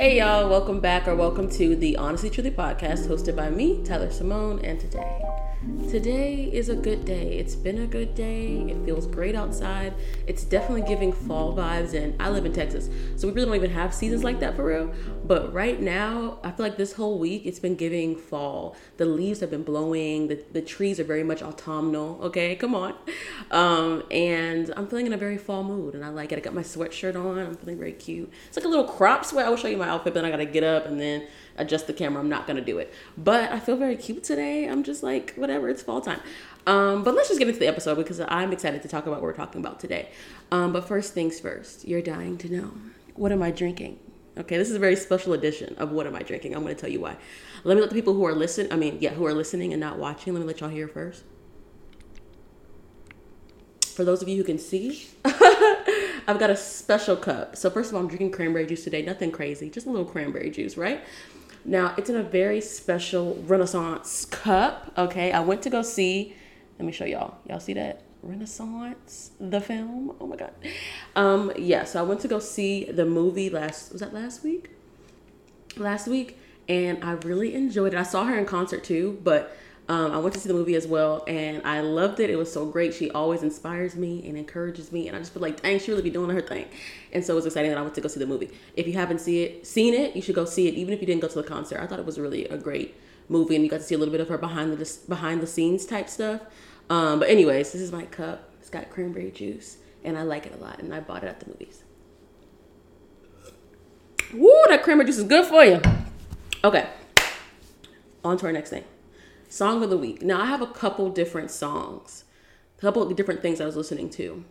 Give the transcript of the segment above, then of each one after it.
Hey y'all, welcome back or welcome to the Honestly Truly podcast hosted by me, Tylar Cimone, and today Today is a good day. It's been a good day. It feels great outside. It's definitely giving fall vibes. And I live in Texas, so we really don't even have seasons like that for real. But right now, I feel like this whole week it's been giving fall. The leaves have been blowing. The, the trees are very much autumnal. Okay, come on. Um, and I'm feeling in a very fall mood, and I like it. I got my sweatshirt on. I'm feeling very cute. It's like a little crop sweat. I will show you my outfit, but then I gotta get up and then adjust the camera. I'm not gonna do it. But I feel very cute today. I'm just like, whatever, it's fall time. Um, but let's just get into the episode because I'm excited to talk about what we're talking about today. Um, but first things first, you're dying to know. What am I drinking? Okay, this is a very special edition of What Am I Drinking? I'm gonna tell you why. Let me let the people who are listening, I mean, yeah, who are listening and not watching, let me let y'all hear first. For those of you who can see, I've got a special cup. So first of all, I'm drinking cranberry juice today. Nothing crazy, just a little cranberry juice, right? Now, it's in a very special Renaissance cup. Okay, I went to go see, let me show y'all. Y'all see that? Renaissance, the film. Oh my God. Um, yeah, so I went to go see the movie last, was that last week? Last week. And I really enjoyed it. I saw her in concert too, but um, I went to see the movie as well, and I loved it. It was so great. She always inspires me and encourages me, and I just feel like, dang, she really be doing her thing. And so it was exciting that I went to go see the movie. If you haven't see it, seen it, you should go see it, even if you didn't go to the concert. I thought it was really a great movie, and you got to see a little bit of her behind the behind the scenes type stuff. Um, but anyways, this is my cup. It's got cranberry juice, and I like it a lot, and I bought it at the movies. Woo, that cranberry juice is good for you. Okay, on to our next thing. Song of the week. Now I have a couple different songs, a couple different things I was listening to.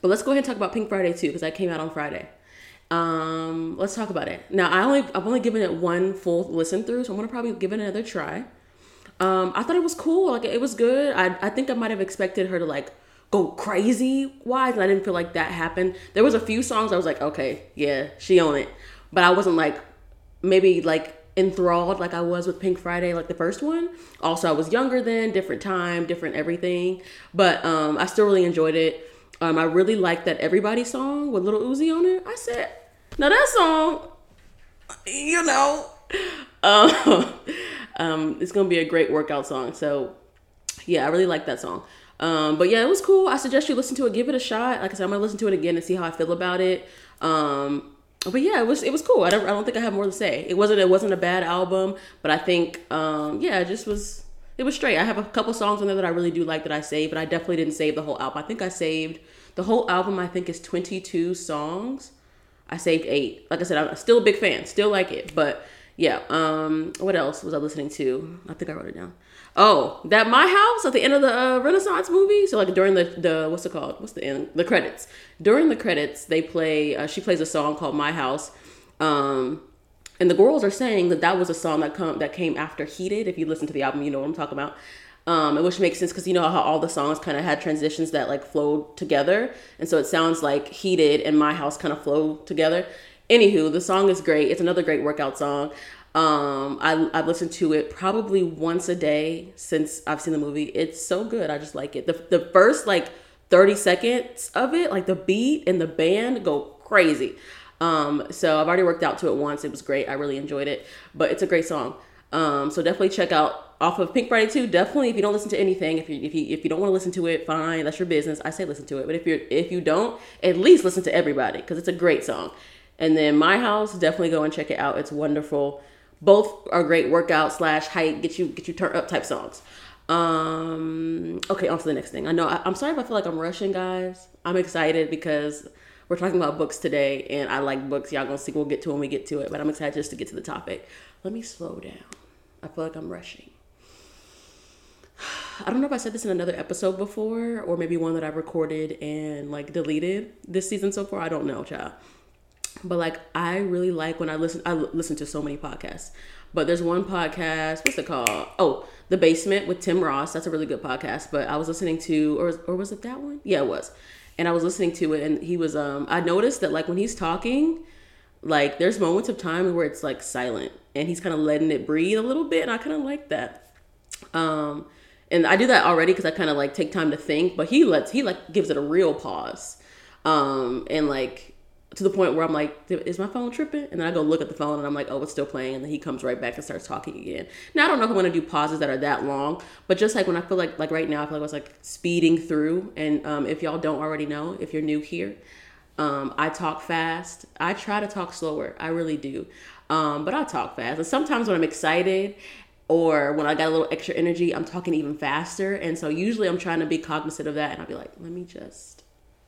But let's go ahead and talk about Pink Friday 2, because that came out on Friday. Um, let's talk about it. Now I only I've only given it one full listen through, so I'm gonna probably give it another try. Um, I thought it was cool, like it was good. I I think I might have expected her to like go crazy wise, and I didn't feel like that happened. There was a few songs I was like, okay, yeah, she on it, but I wasn't like maybe like enthralled like I was with Pink Friday, like the first one. Also, I was younger then, different time, different everything. But um, I still really enjoyed it. Um, I really liked that Everybody song with Lil Uzi on it. I said, now that song, you know, um, um, it's gonna be a great workout song. So yeah, I really like that song. Um, but yeah, it was cool. I suggest you listen to it, give it a shot. Like I said, I'm gonna listen to it again and see how I feel about it. Um, but yeah, it was it was cool. I don't I don't think I have more to say. It wasn't it wasn't a bad album, but I think um yeah, it just was it was straight. I have a couple songs on there that I really do like that I saved, but I definitely didn't save the whole album. I think I saved the whole album. I think is 22 songs. I saved eight. Like I said, I'm still a big fan, still like it. But yeah, um, what else was I listening to? I think I wrote it down. Oh, that my house at the end of the uh, Renaissance movie. So like during the the what's it called? What's the end? The credits. During the credits, they play. Uh, she plays a song called My House. Um, and the girls are saying that that was a song that come that came after Heated. If you listen to the album, you know what I'm talking about. Um, which makes sense because you know how all the songs kind of had transitions that like flowed together, and so it sounds like Heated and My House kind of flow together. Anywho, the song is great. It's another great workout song. Um, I, I've listened to it probably once a day since I've seen the movie. It's so good. I just like it. The, the first like 30 seconds of it, like the beat and the band go crazy. Um, so I've already worked out to it once. It was great. I really enjoyed it, but it's a great song. Um, so definitely check out off of Pink Friday 2. Definitely, if you don't listen to anything, if you if you if you don't want to listen to it, fine, that's your business. I say listen to it, but if you're if you don't, at least listen to everybody because it's a great song. And then My House, definitely go and check it out. It's wonderful both are great workout slash height get you get you turned up type songs. Um okay on to the next thing. I know I, i'm sorry if i feel like i'm rushing guys. I'm excited because we're talking about books today and i like books. Y'all gonna see we'll get to when we get to it but i'm excited just to get to the topic. Let me slow down. I feel like i'm rushing. I don't know if I said this in another episode before, or maybe one that I recorded and like deleted this season so far. I don't know, child. But like I really like when I listen I listen to so many podcasts. But there's one podcast, what's it called? Oh, The Basement with Tim Ross. That's a really good podcast. But I was listening to or or was it that one? Yeah, it was. And I was listening to it and he was um I noticed that like when he's talking, like there's moments of time where it's like silent and he's kind of letting it breathe a little bit and I kind of like that. Um and I do that already because I kind of like take time to think, but he lets he like gives it a real pause. Um and like to the point where I'm like, is my phone tripping? And then I go look at the phone and I'm like, oh, it's still playing. And then he comes right back and starts talking again. Now I don't know if I'm gonna do pauses that are that long, but just like when I feel like like right now, I feel like I was like speeding through. And um, if y'all don't already know, if you're new here, um, I talk fast. I try to talk slower. I really do. Um, but I talk fast. And sometimes when I'm excited or when I got a little extra energy, I'm talking even faster. And so usually I'm trying to be cognizant of that and I'll be like, let me just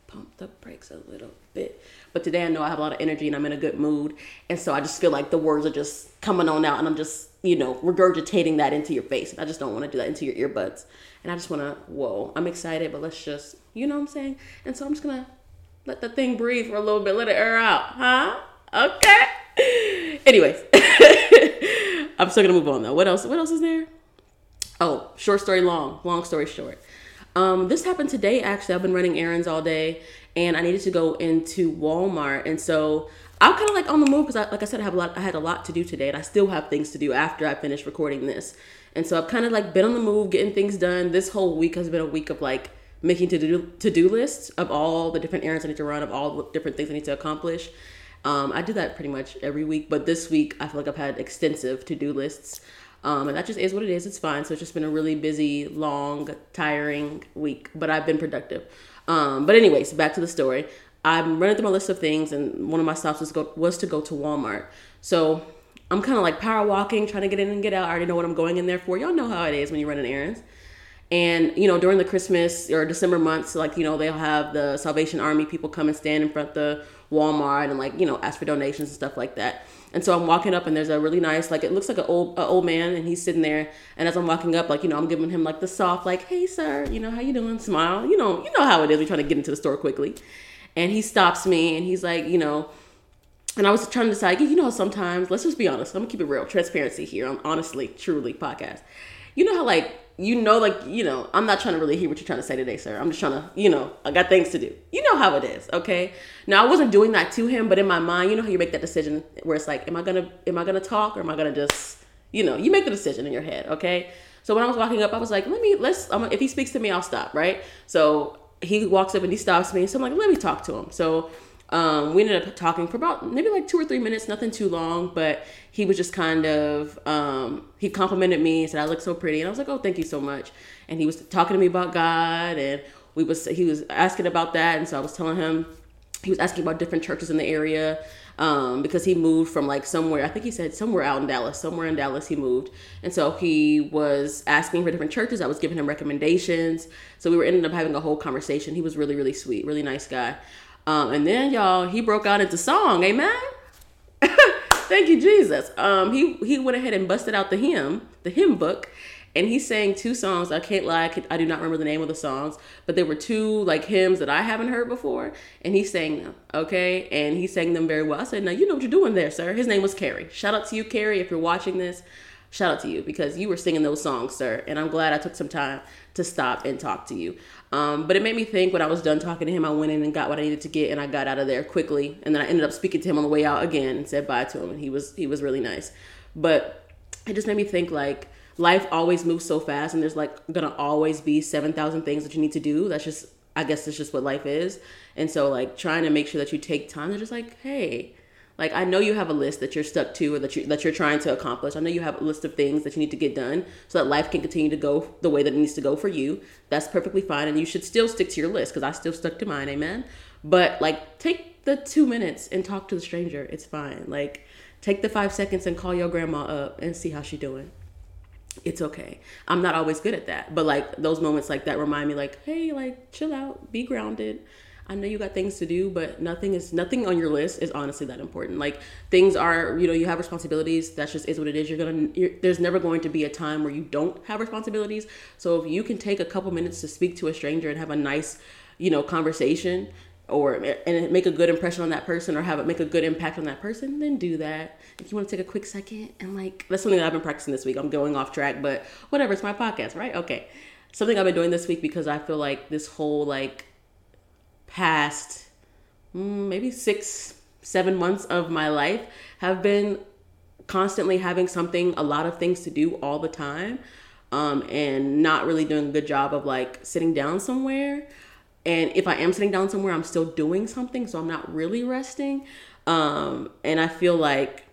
pump the brakes a little bit. But today I know I have a lot of energy and I'm in a good mood. And so I just feel like the words are just coming on out and I'm just, you know, regurgitating that into your face. And I just don't want to do that into your earbuds. And I just want to, whoa, I'm excited, but let's just, you know what I'm saying? And so I'm just going to let the thing breathe for a little bit, let it air out, huh? Okay. Anyways, I'm still gonna move on though. What else? What else is there? Oh, short story long. Long story short. Um, this happened today. Actually, I've been running errands all day, and I needed to go into Walmart, and so I'm kind of like on the move because, like I said, I have a lot. I had a lot to do today, and I still have things to do after I finish recording this. And so I've kind of like been on the move, getting things done. This whole week has been a week of like making to do to do lists of all the different errands I need to run, of all the different things I need to accomplish. Um, I do that pretty much every week, but this week I feel like I've had extensive to do lists. Um, and that just is what it is. It's fine. So it's just been a really busy, long, tiring week, but I've been productive. Um, but anyways, back to the story. I'm running through my list of things, and one of my stops was go was to go to Walmart. So I'm kind of like power walking, trying to get in and get out. I already know what I'm going in there for. Y'all know how it is when you're running errands. And you know, during the Christmas or December months, like you know, they'll have the Salvation Army people come and stand in front of the Walmart and like you know ask for donations and stuff like that. And so I'm walking up and there's a really nice like it looks like an old an old man and he's sitting there. And as I'm walking up, like you know, I'm giving him like the soft like, hey sir, you know how you doing? Smile. You know, you know how it is. We're trying to get into the store quickly. And he stops me and he's like, you know, and I was trying to decide, you know, sometimes let's just be honest. I'm gonna keep it real, transparency here on honestly, truly podcast. You know how like you know, like, you know, I'm not trying to really hear what you're trying to say today, sir. I'm just trying to, you know, I got things to do. You know how it is, okay? Now I wasn't doing that to him, but in my mind, you know how you make that decision where it's like, am I gonna am I gonna talk or am I gonna just, you know, you make the decision in your head, okay? So when I was walking up, I was like, let me let's I'm, if he speaks to me, I'll stop, right? So he walks up and he stops me, so I'm like, let me talk to him. So um, we ended up talking for about maybe like two or three minutes, nothing too long, but he was just kind of um, he complimented me and said I look so pretty, and I was like, oh, thank you so much. And he was talking to me about God, and we was he was asking about that, and so I was telling him he was asking about different churches in the area um, because he moved from like somewhere I think he said somewhere out in Dallas, somewhere in Dallas he moved, and so he was asking for different churches. I was giving him recommendations, so we were ended up having a whole conversation. He was really really sweet, really nice guy. Um, and then y'all, he broke out into song, amen. Thank you, Jesus. Um, he he went ahead and busted out the hymn, the hymn book, and he sang two songs. I can't lie, I, could, I do not remember the name of the songs, but there were two like hymns that I haven't heard before, and he sang them. Okay, and he sang them very well. I said, "Now you know what you're doing there, sir." His name was Carrie. Shout out to you, Carrie, if you're watching this. Shout out to you because you were singing those songs, sir, and I'm glad I took some time to stop and talk to you. Um, but it made me think when I was done talking to him, I went in and got what I needed to get, and I got out of there quickly. And then I ended up speaking to him on the way out again and said bye to him, and he was he was really nice. But it just made me think like life always moves so fast, and there's like gonna always be seven thousand things that you need to do. That's just I guess it's just what life is. And so like trying to make sure that you take time to just like, hey, like I know you have a list that you're stuck to or that you that you're trying to accomplish. I know you have a list of things that you need to get done so that life can continue to go the way that it needs to go for you. That's perfectly fine and you should still stick to your list cuz I still stuck to mine, amen. But like take the 2 minutes and talk to the stranger. It's fine. Like take the 5 seconds and call your grandma up and see how she doing. It's okay. I'm not always good at that, but like those moments like that remind me like, "Hey, like chill out, be grounded." I know you got things to do, but nothing is nothing on your list is honestly that important. Like things are, you know, you have responsibilities. That just is what it is. You're gonna. You're, there's never going to be a time where you don't have responsibilities. So if you can take a couple minutes to speak to a stranger and have a nice, you know, conversation, or and make a good impression on that person, or have it make a good impact on that person, then do that. If you want to take a quick second and like that's something that I've been practicing this week. I'm going off track, but whatever. It's my podcast, right? Okay. Something I've been doing this week because I feel like this whole like past mm, maybe six, seven months of my life have been constantly having something, a lot of things to do all the time, um, and not really doing a good job of like sitting down somewhere and if I am sitting down somewhere, I'm still doing something, so I'm not really resting. Um, and I feel like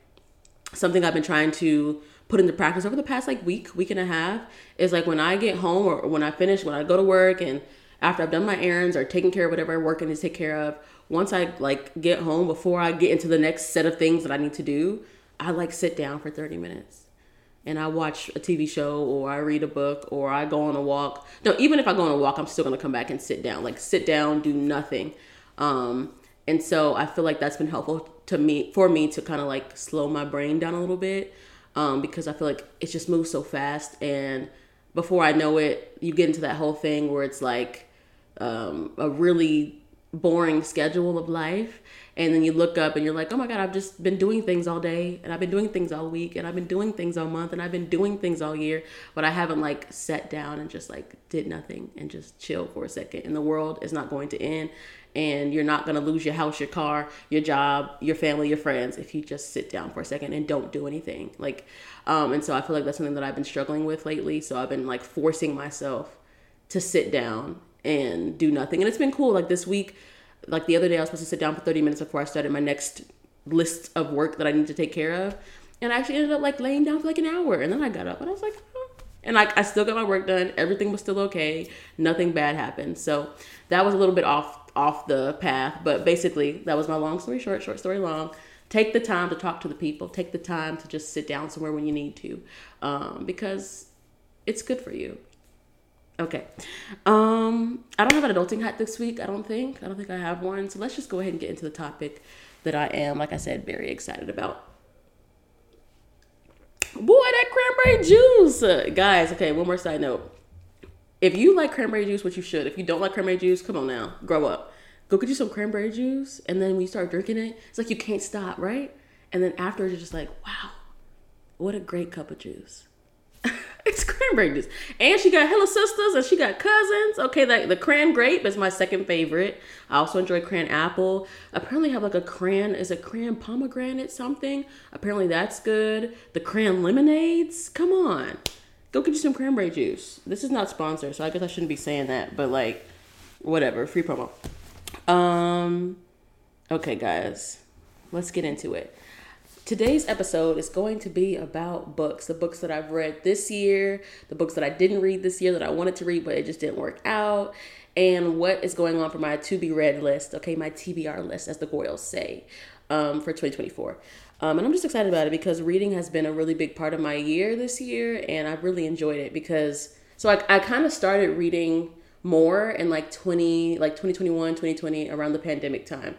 something I've been trying to put into practice over the past like week, week and a half is like when I get home or when I finish, when I go to work and after I've done my errands or taken care of whatever I'm working to take care of, once I like get home before I get into the next set of things that I need to do, I like sit down for 30 minutes and I watch a TV show or I read a book or I go on a walk. No, even if I go on a walk, I'm still gonna come back and sit down. Like sit down, do nothing. Um, and so I feel like that's been helpful to me for me to kind of like slow my brain down a little bit um, because I feel like it just moves so fast and before I know it, you get into that whole thing where it's like um, a really boring schedule of life. And then you look up and you're like oh my god i've just been doing things all day and i've been doing things all week and i've been doing things all month and i've been doing things all year but i haven't like sat down and just like did nothing and just chill for a second. And the world is not going to end and you're not going to lose your house your car your job your family your friends if you just sit down for a second and don't do anything. Like um and so i feel like that's something that i've been struggling with lately. So i've been like forcing myself to sit down and do nothing. And it's been cool. Like this week, like the other day, I was supposed to sit down for 30 minutes before I started my next list of work that I need to take care of. And I actually ended up like laying down for like an hour. And then I got up and I was like, oh. and like I still got my work done. Everything was still okay. Nothing bad happened. So that was a little bit off off the path. But basically, that was my long story short, short story long. Take the time to talk to the people. Take the time to just sit down somewhere when you need to, um, because it's good for you. Okay. Um, I don't have an adulting hat this week. I don't think. I don't think I have one. So let's just go ahead and get into the topic that I am, like I said, very excited about. Boy, that cranberry juice, guys. Okay, one more side note. If you like cranberry juice, which you should. If you don't like cranberry juice, come on now, grow up. Go get you some cranberry juice, and then when you start drinking it, it's like you can't stop, right? And then afterwards, you're just like, wow, what a great cup of juice. it's cranberry juice. And she got hella sisters and she got cousins. Okay, like the cran grape is my second favorite. I also enjoy cran apple. Apparently have like a cran, is a cran pomegranate something? Apparently that's good. The cran lemonades. Come on. Go get you some cranberry juice. This is not sponsored, so I guess I shouldn't be saying that, but like whatever, free promo. Um okay guys, let's get into it. Today's episode is going to be about books, the books that I've read this year, the books that I didn't read this year that I wanted to read but it just didn't work out, and what is going on for my to be read list, okay, my TBR list, as the Goyles say, um, for 2024. Um, and I'm just excited about it because reading has been a really big part of my year this year, and I've really enjoyed it because so I, I kind of started reading more in like 20 like 2021 2020 around the pandemic time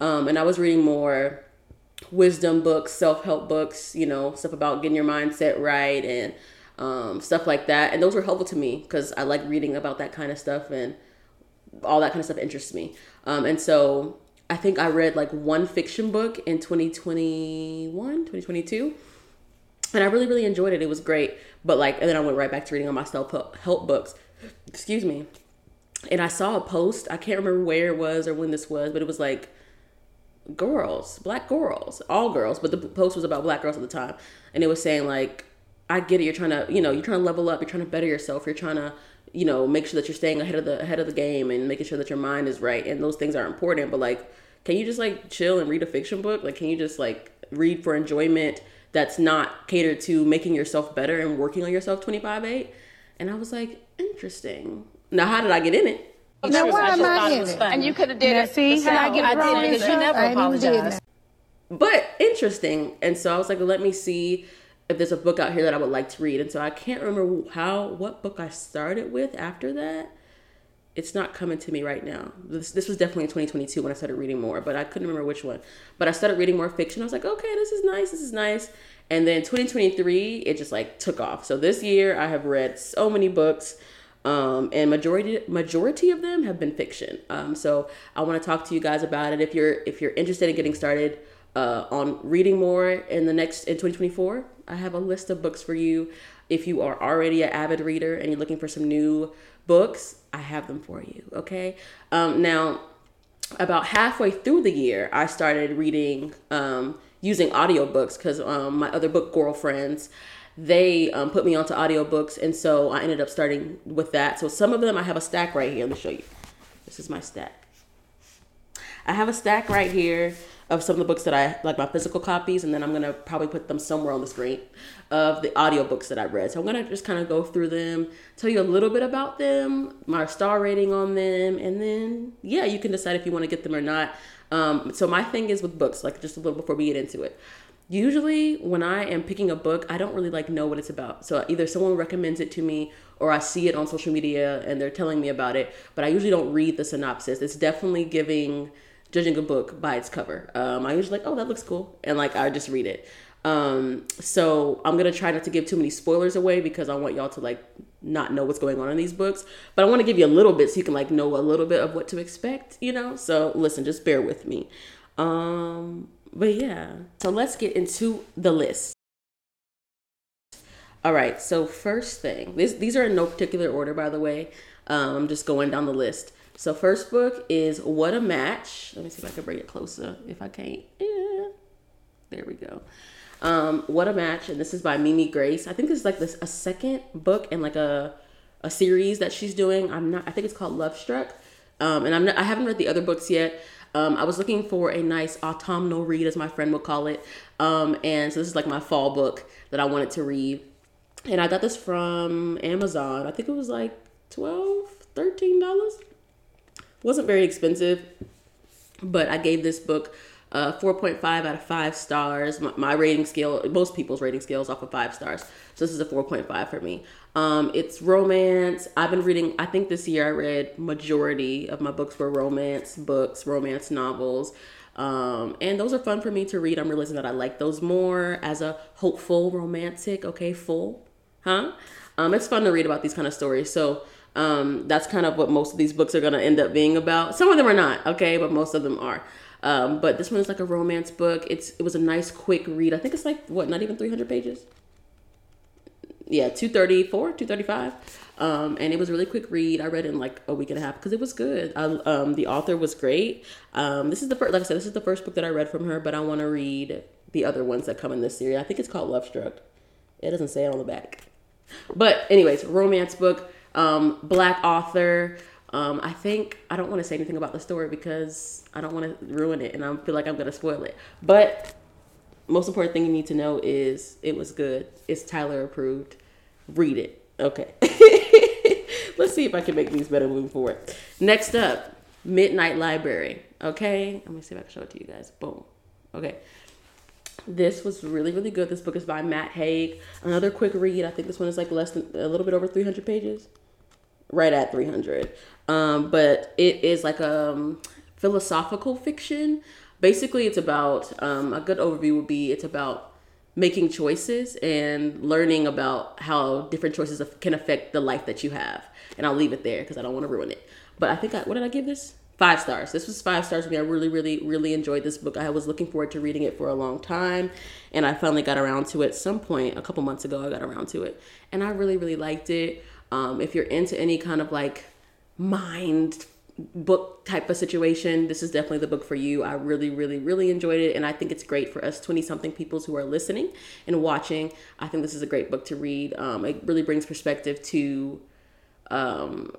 um, and i was reading more wisdom books, self help books, you know, stuff about getting your mindset right and um, stuff like that. And those were helpful to me because I like reading about that kind of stuff and all that kind of stuff interests me. Um, and so I think I read like one fiction book in 2021, 2022. And I really, really enjoyed it. It was great. But like, and then I went right back to reading all my self help books. Excuse me. And I saw a post. I can't remember where it was or when this was, but it was like, girls, black girls, all girls, but the post was about black girls at the time. And it was saying like, I get it, you're trying to, you know, you're trying to level up, you're trying to better yourself, you're trying to, you know, make sure that you're staying ahead of the ahead of the game and making sure that your mind is right. And those things are important, but like can you just like chill and read a fiction book? Like can you just like read for enjoyment that's not catered to making yourself better and working on yourself 25/8? And I was like, interesting. Now how did I get in it? Now why am I in it? And you could have did Now, it. see how I get I wrong did and because you never I ain't even did apologized. but interesting. And so I was like, let me see if there's a book out here that I would like to read. And so I can't remember how what book I started with after that. It's not coming to me right now. This this was definitely in 2022 when I started reading more, but I couldn't remember which one. But I started reading more fiction. I was like, okay, this is nice. This is nice. And then 2023, it just like took off. So this year I have read so many books um, and majority majority of them have been fiction. Um, so I want to talk to you guys about it. If you're if you're interested in getting started uh, on reading more in the next in 2024, I have a list of books for you. If you are already an avid reader and you're looking for some new books, I have them for you. Okay. Um, now, about halfway through the year, I started reading um, using audiobooks because um, my other book girlfriends they um, put me onto audiobooks and so i ended up starting with that so some of them i have a stack right here let me show you This is my stack. I have a stack right here of some of the books that I like my physical copies, and then I'm gonna probably put them somewhere on the screen of the audiobooks that I read. So I'm gonna just kind of go through them, tell you a little bit about them, my star rating on them, and then yeah, you can decide if you want to get them or not. Um, so my thing is with books, like just a little before we get into it. Usually, when I am picking a book, I don't really like know what it's about. So either someone recommends it to me, or I see it on social media and they're telling me about it. But I usually don't read the synopsis. It's definitely giving judging a book by its cover. Um, I usually like, oh, that looks cool, and like I just read it. Um, so I'm gonna try not to give too many spoilers away because I want y'all to like not know what's going on in these books. But I want to give you a little bit so you can like know a little bit of what to expect, you know. So listen, just bear with me. Um, but yeah, so let's get into the list. All right, so first thing, this, these are in no particular order, by the way. Um, I'm just going down the list. So first book is What a Match. Let me see if I can bring it closer. If I can't, yeah. There we go. Um, what a Match, and this is by Mimi Grace. I think this is like this a second book and like a a series that she's doing. I'm not. I think it's called Love Struck. Um, and I'm not, I haven't read the other books yet. Um, I was looking for a nice autumnal read, as my friend would call it. Um, and so this is like my fall book that I wanted to read. And I got this from Amazon. I think it was like 12 $13 wasn't very expensive, but I gave this book uh, 4.5 out of 5 stars. My, my, rating scale, most people's rating scale is off of 5 stars. So this is a 4.5 for me. Um, it's romance. I've been reading, I think this year I read majority of my books were romance books, romance novels. Um, and those are fun for me to read. I'm realizing that I like those more as a hopeful, romantic, okay, full, huh? Um, it's fun to read about these kind of stories. So um, that's kind of what most of these books are going to end up being about. Some of them are not, okay, but most of them are. Um, but this one is like a romance book. It's it was a nice quick read. I think it's like what, not even 300 pages. Yeah, 234, 235. Um, and it was a really quick read. I read it in like a week and a half because it was good. I, um, the author was great. Um, this is the first, like I said, this is the first book that I read from her, but I want to read the other ones that come in this series. I think it's called Love Struck. It doesn't say it on the back. But anyways, romance book um, black author. Um, I think I don't want to say anything about the story because I don't want to ruin it, and I feel like I'm gonna spoil it. But most important thing you need to know is it was good. It's Tylar approved. Read it. Okay. Let's see if I can make these better moving forward. Next up, Midnight Library. Okay, let me see if I can show it to you guys. Boom. Okay. This was really, really good. This book is by Matt Haig. Another quick read. I think this one is like less than a little bit over 300 pages right at 300. Um, but it is like a um, philosophical fiction. Basically, it's about um, a good overview would be it's about making choices and learning about how different choices can affect the life that you have. And I'll leave it there because I don't want to ruin it. But I think I, what did I give this? Five stars. This was five stars for me. I really, really, really enjoyed this book. I was looking forward to reading it for a long time, and I finally got around to it. Some point a couple months ago, I got around to it, and I really, really liked it. Um, if you're into any kind of like mind book type of situation, this is definitely the book for you. I really, really, really enjoyed it. And I think it's great for us 20 something peoples who are listening and watching. I think this is a great book to read. Um, it really brings perspective to um,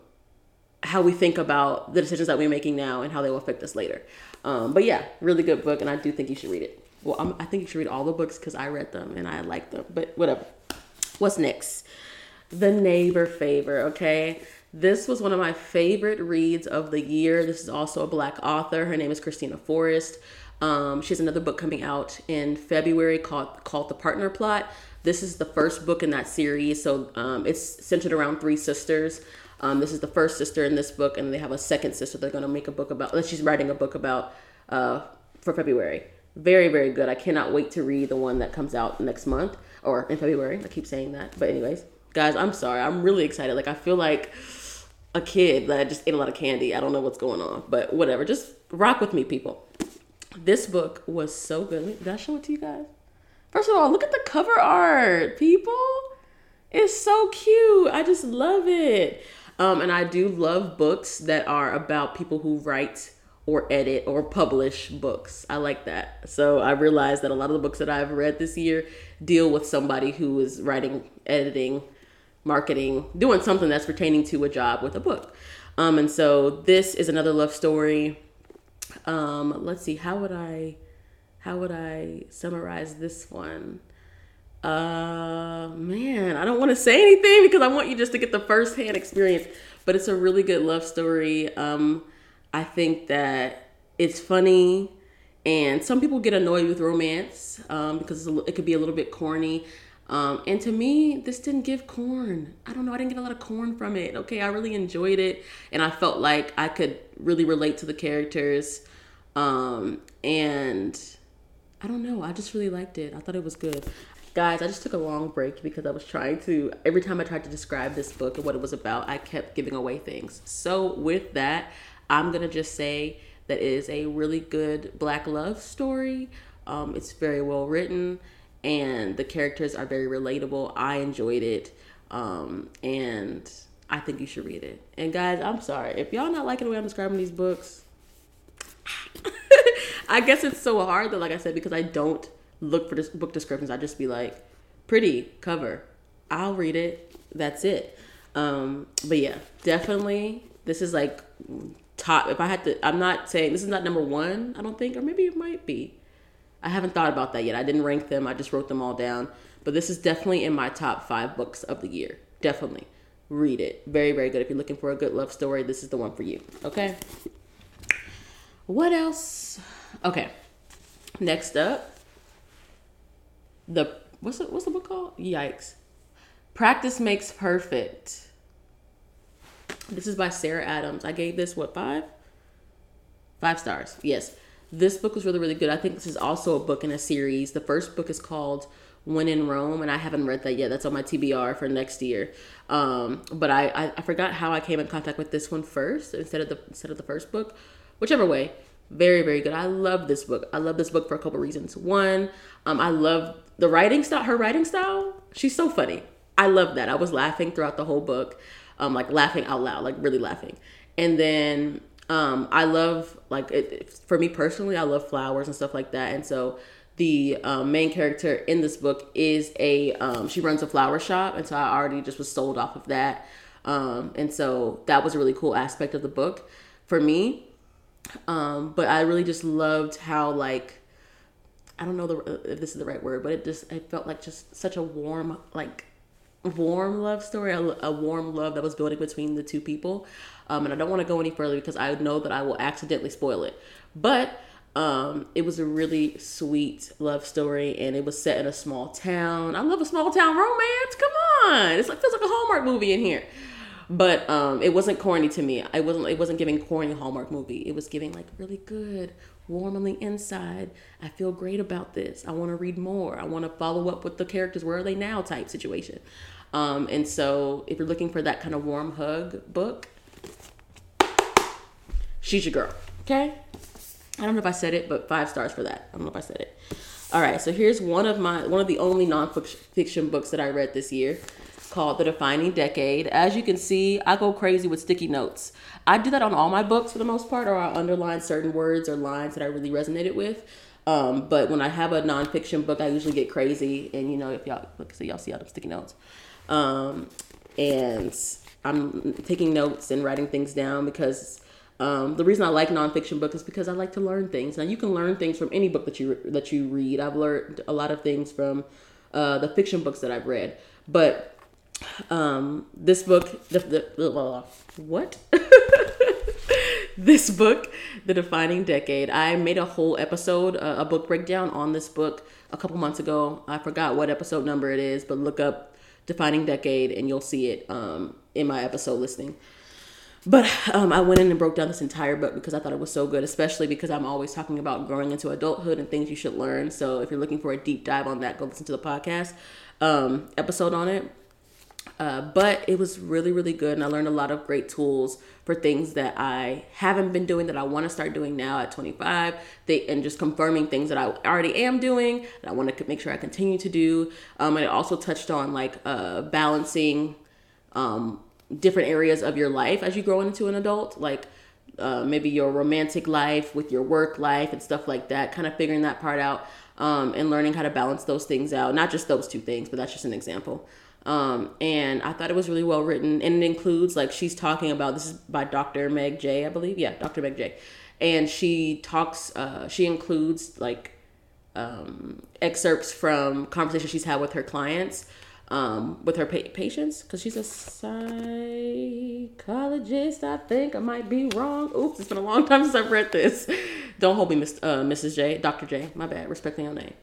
how we think about the decisions that we're making now and how they will affect us later. Um, but yeah, really good book. And I do think you should read it. Well, I'm, I think you should read all the books because I read them and I like them. But whatever. What's next? The Neighbor Favor, okay? This was one of my favorite reads of the year. This is also a black author. Her name is Kristina Forest. Um, she has another book coming out in February called called The Partner Plot. This is the first book in that series, so um, it's centered around three sisters. Um, this is the first sister in this book, and they have a second sister. They're going to make a book about. She's writing a book about uh, for February. Very very good. I cannot wait to read the one that comes out next month or in February. I keep saying that, but anyways, guys, I'm sorry. I'm really excited. Like I feel like a kid that just ate a lot of candy. I don't know what's going on, but whatever. Just rock with me, people. This book was so good. Did I show it to you guys? First of all, look at the cover art, people. It's so cute. I just love it. Um, and I do love books that are about people who write or edit or publish books. I like that. So I realized that a lot of the books that I've read this year deal with somebody who is writing, editing, marketing, doing something that's pertaining to a job with a book. Um, and so this is another love story. Um, let's see, how would I how would I summarize this one? Uh man, I don't want to say anything because I want you just to get the first hand experience. But it's a really good love story. Um, I think that it's funny, and some people get annoyed with romance um, because it could be a little bit corny. Um, and to me, this didn't give corn. I don't know. I didn't get a lot of corn from it. Okay, I really enjoyed it, and I felt like I could really relate to the characters. Um, and I don't know. I just really liked it. I thought it was good. Guys, I just took a long break because I was trying to, every time I tried to describe this book and what it was about, I kept giving away things. So, with that, I'm to just say that it is a really good black love story. Um, it's very well written and the characters are very relatable. I enjoyed it. Um, and I think you should read it. And guys, I'm sorry. If y'all not liking the way I'm describing these books, I guess it's so hard that, like I said, because I don't look for book descriptions. I just be like, pretty cover. I'll read it. That's it. Um, but yeah, definitely. This is like top. If I had to, I'm not saying this is not number one. I don't think, or maybe it might be. I haven't thought about that yet. I didn't rank them. I just wrote them all down. But this is definitely in my top five books of the year. Definitely read it. Very, very good. If you're looking for a good love story, this is the one for you. Okay. What else? Okay. Next up, the what's the what's the book called? Yikes. Practice makes perfect. This is by Sarah Adams. I gave this what five? Five stars. Yes. This book was really, really good. I think this is also a book in a series. The first book is called When in Rome, and I haven't read that yet. That's on my TBR for next year. Um, but I, I, I forgot how I came in contact with this one first instead of the instead of the first book. Whichever way, very, very good. I love this book. I love this book for a couple reasons. One, um, I love the writing style. Her writing style, she's so funny. I love that. I was laughing throughout the whole book, um, like laughing out loud, like really laughing. And then um, I love like it, for me personally, I love flowers and stuff like that, and so the um, main character in this book is a um, she runs a flower shop, and so I already just was sold off of that, um, and so that was a really cool aspect of the book for me. Um, but I really just loved how like I don't know the, if this is the right word, but it just it felt like just such a warm like warm love story, a, a warm love that was building between the two people. Um, and I don't want to go any further because I know that I will accidentally spoil it. But um, it was a really sweet love story, and it was set in a small town. I love a small town romance. Come on, it's like feels like a Hallmark movie in here. But um, it wasn't corny to me. I wasn't. It wasn't giving corny Hallmark movie. It was giving like really good, warm on the inside. I feel great about this. I want to read more. I want to follow up with the characters. Where are they now? Type situation. Um, and so, if you're looking for that kind of warm hug book, she's your girl. Okay. I don't know if I said it, but five stars for that. I don't know if I said it. All right, so here's one of my one of the only nonfiction books that I read this year called The Defining Decade. As you can see, I go crazy with sticky notes. I do that on all my books for the most part, or I underline certain words or lines that I really resonated with. Um, but when I have a nonfiction book, I usually get crazy, and you know, if y'all look, so y'all see all the sticky notes, um, and I'm taking notes and writing things down because um, the reason I like nonfiction books is because I like to learn things. Now you can learn things from any book that you that you read. I've learned a lot of things from uh, the fiction books that I've read, but um, this book, the, the uh, what? this book, The Defining Decade. I made a whole episode, uh, a book breakdown on this book a couple months ago. I forgot what episode number it is, but look up Defining Decade and you'll see it um, in my episode listing. But um, I went in and broke down this entire book because I thought it was so good, especially because I'm always talking about growing into adulthood and things you should learn. So if you're looking for a deep dive on that, go listen to the podcast um, episode on it. Uh, but it was really, really good, and I learned a lot of great tools for things that I haven't been doing that I want to start doing now at 25. They and just confirming things that I already am doing that I want to make sure I continue to do. Um, and it also touched on like uh, balancing um, different areas of your life as you grow into an adult, like uh, maybe your romantic life with your work life and stuff like that, kind of figuring that part out um, and learning how to balance those things out. Not just those two things, but that's just an example. Um, and I thought it was really well written, and it includes like she's talking about this is by Dr. Meg Jay, I believe. Yeah, Dr. Meg Jay, and she talks. Uh, she includes like um, excerpts from conversations she's had with her clients, um, with her pa- patients, because she's a psychologist. I think I might be wrong. Oops, it's been a long time since I've read this. Don't hold me, Miss, uh, Mrs. Jay, Dr. Jay. My bad, respecting your name.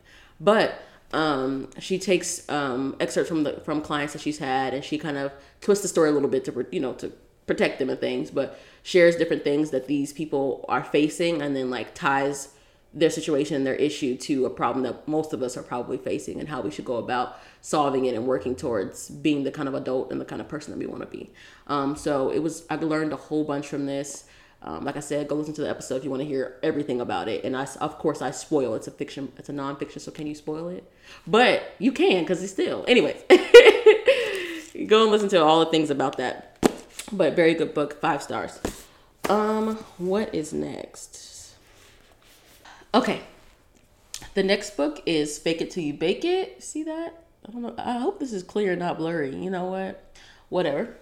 But um, she takes um, excerpts from the from clients that she's had, and she kind of twists the story a little bit to you know to protect them and things, but shares different things that these people are facing, and then like ties their situation, and their issue to a problem that most of us are probably facing, and how we should go about solving it and working towards being the kind of adult and the kind of person that we want to be. Um, so it was I learned a whole bunch from this. Um, like I said, go listen to the episode if you want to hear everything about it. And I, of course, I spoil. It's a fiction. It's a nonfiction. So can you spoil it? But you can because it's still. Anyways, go and listen to all the things about that. But very good book. Five stars. Um, what is next? Okay. The next book is Fake It Till You Bake It. See that? I don't know. I hope this is clear, not blurry. You know what? Whatever.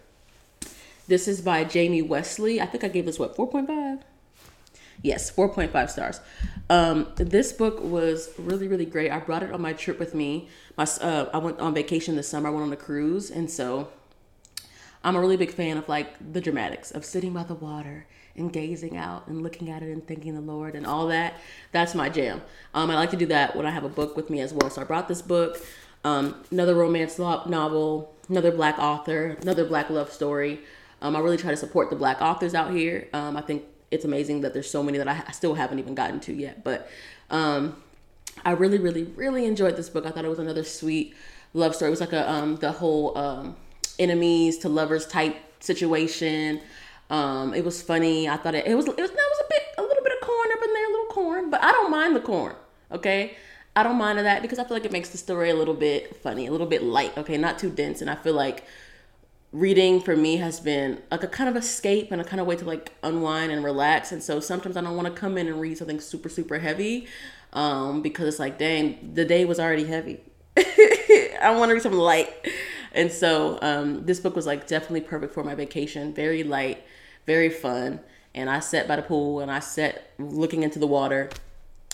This is by Jamie Wesley. I think I gave this what 4.5. Yes, 4.5 stars. Um, this book was really, really great. I brought it on my trip with me. My uh, I went on vacation this summer. I went on a cruise, and so I'm a really big fan of like the dramatics of sitting by the water and gazing out and looking at it and thanking the Lord and all that. That's my jam. Um, I like to do that when I have a book with me as well. So I brought this book, um, another romance novel, another black author, another black love story. Um, I really try to support the black authors out here. Um, I think it's amazing that there's so many that I, I still haven't even gotten to yet. But um, I really, really, really enjoyed this book. I thought it was another sweet love story. It was like a um, the whole um, enemies to lovers type situation. Um, it was funny. I thought it, it was it was that was a bit a little bit of corn up in there, a little corn, but I don't mind the corn. Okay. I don't mind that because I feel like it makes the story a little bit funny, a little bit light, okay, not too dense. And I feel like reading for me has been like a kind of escape and a kind of way to like unwind and relax. And so sometimes I don't want to come in and read something super, super heavy um, because it's like, dang, the day was already heavy. I want to read something light. And so um, this book was like definitely perfect for my vacation. Very light, very fun. And I sat by the pool and I sat looking into the water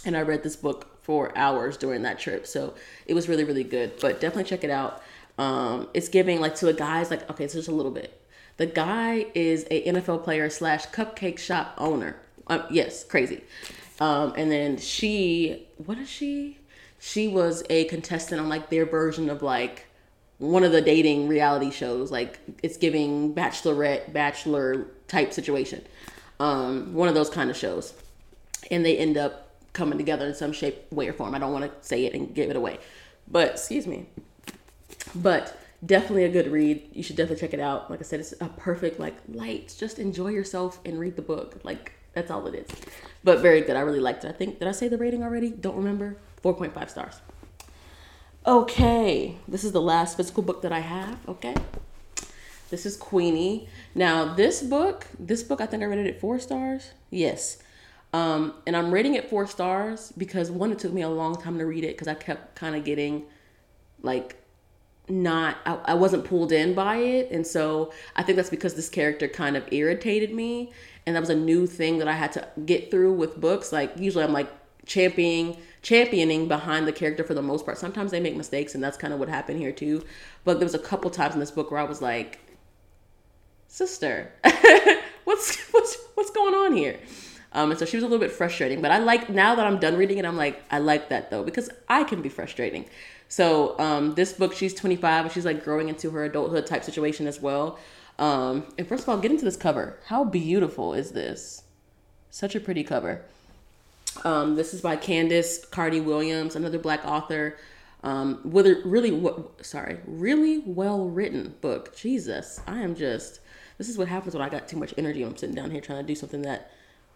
and I read this book for hours during that trip. So it was really, really good. But definitely check it out. Um, it's giving like to a guy's like okay, so just a little bit. The guy is a NFL player slash cupcake shop owner. Um, yes, crazy. Um, and then she, what is she? She was a contestant on like their version of like one of the dating reality shows. Like it's giving bachelorette, bachelor type situation. Um, one of those kind of shows. And they end up coming together in some shape, way, or form. I don't want to say it and give it away. But excuse me. But definitely a good read. You should definitely check it out. Like I said, it's a perfect like light. Just enjoy yourself and read the book. Like that's all it is. But very good. I really liked it. I think did I say the rating already? Don't remember. 4.5 stars. Okay, this is the last physical book that I have. Okay, this is Queenie. Now this book, this book, I think I rated it four stars. Yes, um, and I'm rating it four stars because one, it took me a long time to read it because I kept kind of getting like not I, I wasn't pulled in by it. And so i think that's because this character kind of irritated me. And that was a new thing that i had to get through with books. Like usually i'm like championing championing behind the character for the most part. Sometimes they make mistakes and that's kind of what happened here too. But there was a couple times in this book where i was like sister what's what's what's going on here? Um, and so she was a little bit frustrating. But i like now that i'm done reading it i'm like i like that though because i can be frustrating so um, this book, she's 25 and she's like growing into her adulthood type situation as well. Um, and first of all, get into this cover. How beautiful is this? Such a pretty cover. Um, this is by Candice Carty Williams, another black author. Um, with a really, sorry, really well written book. Jesus, I am just. This is what happens when I got too much energy. I'm sitting down here trying to do something that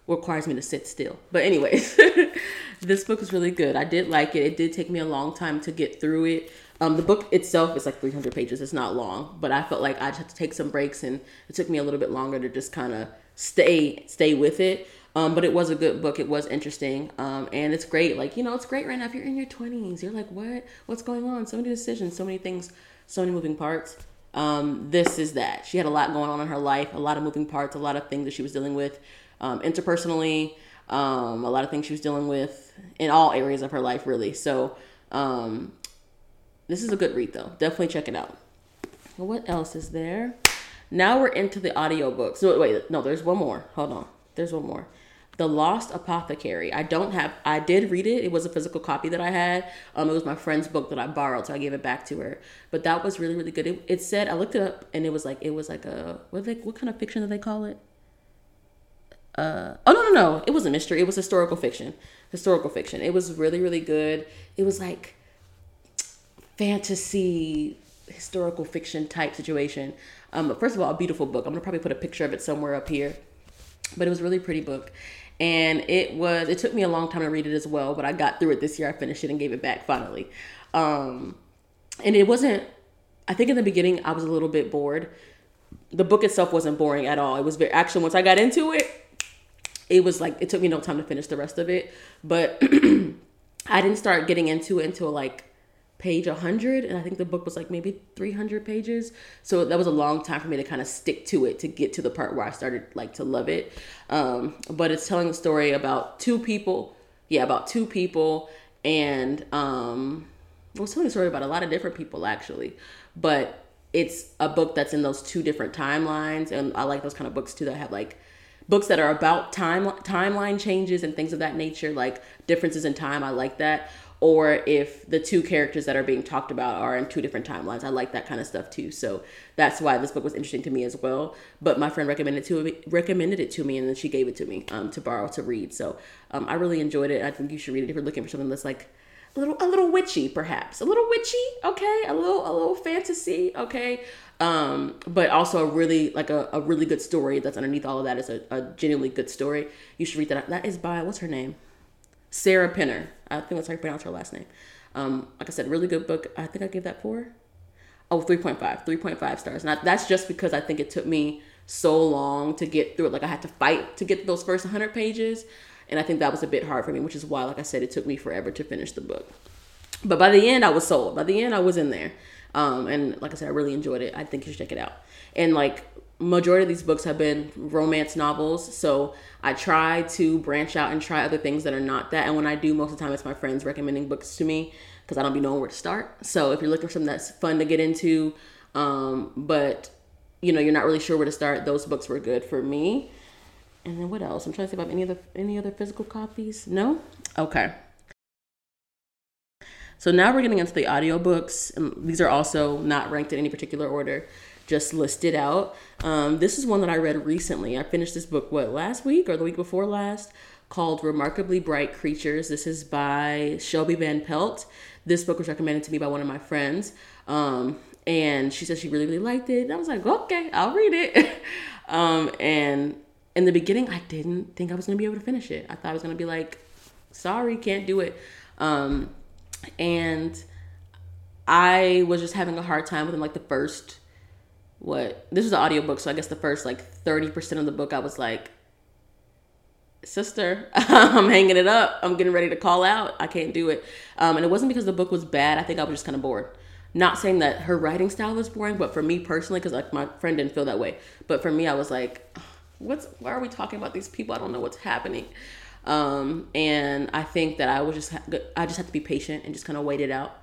requires me to sit still. But anyways, this book is really good. I did like it. It did take me a long time to get through it. Um, the book itself is like 300 pages. It's not long, but I felt like I just had to take some breaks, and it took me a little bit longer to just kind of stay stay with it. Um, but it was a good book. It was interesting. Um, and it's great. Like, you know, it's great right now. If you're in your 20s, you're like, what? What's going on? So many decisions, so many things, so many moving parts. Um, this is that. She had a lot going on in her life, a lot of moving parts, a lot of things that she was dealing with um, interpersonally, um, a lot of things she was dealing with in all areas of her life, really. So, um, this is a good read, though. Definitely check it out. What else is there? Now we're into the audiobook. So, wait, no, there's one more. Hold on. There's one more. The Lost Apothecary. I don't have. I did read it. It was a physical copy that I had. Um, it was my friend's book that I borrowed, so I gave it back to her. But that was really, really good. It, it said I looked it up, and it was like it was like a what they what kind of fiction do they call it? Uh, oh no no no! It was a mystery. It was historical fiction. Historical fiction. It was really really good. It was like fantasy historical fiction type situation. Um, first of all, a beautiful book. I'm gonna probably put a picture of it somewhere up here. But it was a really pretty book and it was it took me a long time to read it as well but i got through it this year i finished it and gave it back finally um, and it wasn't i think in the beginning i was a little bit bored the book itself wasn't boring at all it was very actually once i got into it it was like it took me no time to finish the rest of it but i didn't start getting into it until like page 100 and i think the book was like maybe 300 pages. So that was a long time for me to kind of stick to it to get to the part where i started like to love it. Um, but it's telling a story about two people yeah about two people and um, well, it's telling a story about a lot of different people actually. But it's a book that's in those two different timelines and i like those kind of books too that have like books that are about time timeline changes and things of that nature like differences in time i like that or if the two characters that are being talked about are in two different timelines. I like that kind of stuff too. So that's why this book was interesting to me as well. But my friend recommended to me, recommended it to me, and then she gave it to me um, to borrow to read. So um, I really enjoyed it. I think you should read it if you're looking for something that's like a little a little witchy, perhaps a little witchy. Okay, a little a little fantasy. Okay. Um, but also a really like a, a really good story that's underneath all of that is a, a genuinely good story. You should read that. That is by what's her name? Sarah Penner I think that's how you pronounce her last name. Um, like I said, really good book. I think I gave that four. Oh, 3.5. 3.5 stars. And that's just because I think it took me so long to get through it. Like I had to fight to get those first 100 pages. And I think that was a bit hard for me, which is why, like I said, it took me forever to finish the book. But by the end, I was sold. By the end, I was in there. Um, and like I said, I really enjoyed it. I think you should check it out. And like majority of these books have been romance novels so i try to branch out and try other things that are not that and when i do most of the time it's my friends recommending books to me because i don't be knowing where to start so if you're looking for something that's fun to get into um, but you know you're not really sure where to start those books were good for me and then what else i'm trying to see about any other any other physical copies no okay so now we're getting into the audiobooks. These are also not ranked in any particular order just listed out. Um, this is one that I read recently. I finished this book, what, last week or the week before last, called Remarkably Bright Creatures. This is by Shelby Van Pelt. This book was recommended to me by one of my friends. Um, and she said she really, really liked it. And I was like, okay, I'll read it. um, and in the beginning, I didn't think I was to be able to finish it. I thought I was to be like, sorry, can't do it. Um, and I was just having a hard time within like the first what this was an audiobook so i guess the first like 30% of the book i was like sister i'm hanging it up. I'm getting ready to call out. I can't do it. Um, and it wasn't because the book was bad. I think i was just kind of bored. Not saying that her writing style was boring but for me personally because like my friend didn't feel that way. But for me i was like what's why are we talking about these people i don't know what's happening um, and i think that i was just i just had to be patient and just kind of wait it out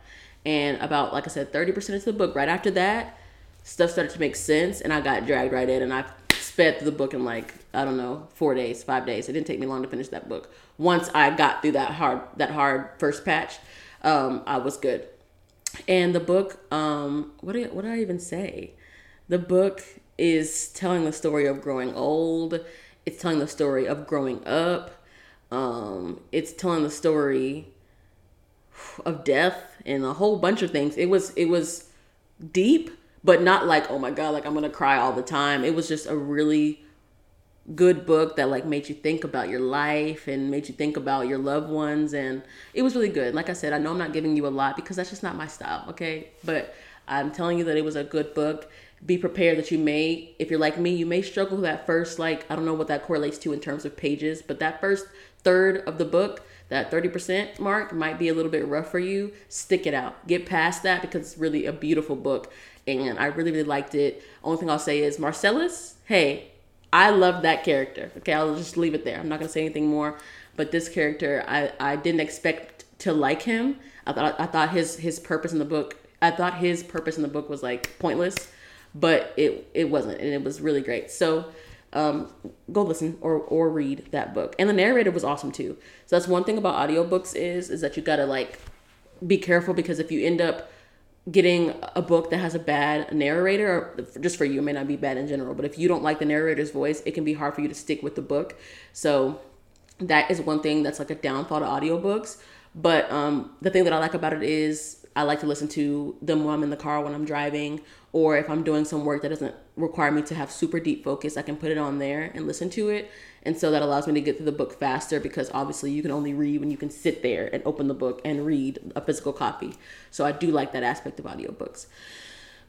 and about like i said 30% of the book right after that stuff started to make sense and I got dragged right in and I sped through the book in like, I don't know, four days, five days. It didn't take me long to finish that book. Once I got through that hard that hard first patch, um, I was good. And the book, um, what did what did I even say? The book is telling the story of growing old. It's telling the story of growing up. Um, it's telling the story of death and a whole bunch of things. It was it was deep, but not like oh my god like i'm gonna cry all the time it was just a really good book that like made you think about your life and made you think about your loved ones and it was really good like i said i know i'm not giving you a lot because that's just not my style okay but I'm telling you that it was a good book. Be prepared that you may, if you're like me, you may struggle with that first, like, I don't know what that correlates to in terms of pages, but that first third of the book, that 30% mark might be a little bit rough for you. Stick it out. Get past that because it's really a beautiful book. And I really, really liked it. Only thing I'll say is Marcellus, hey, I love that character. Okay, I'll just leave it there. I'm not gonna say anything more. But this character, I, I didn't expect to like him. I thought I thought his his purpose in the book I thought his purpose in the book was like pointless, but it it wasn't, and it was really great. So um, go listen or or read that book. And the narrator was awesome too. So that's one thing about audiobooks is is that you gotta like be careful because if you end up getting a book that has a bad narrator or just for you it may not be bad in general but if you don't like the narrator's voice it can be hard for you to stick with the book so that is one thing that's like a downfall to audiobooks but um, the thing that i like about it is I like to listen to them while I'm in the car when I'm driving, or if I'm doing some work that doesn't require me to have super deep focus, I can put it on there and listen to it. And so that allows me to get through the book faster because obviously you can only read when you can sit there and open the book and read a physical copy. So I do like that aspect of audiobooks.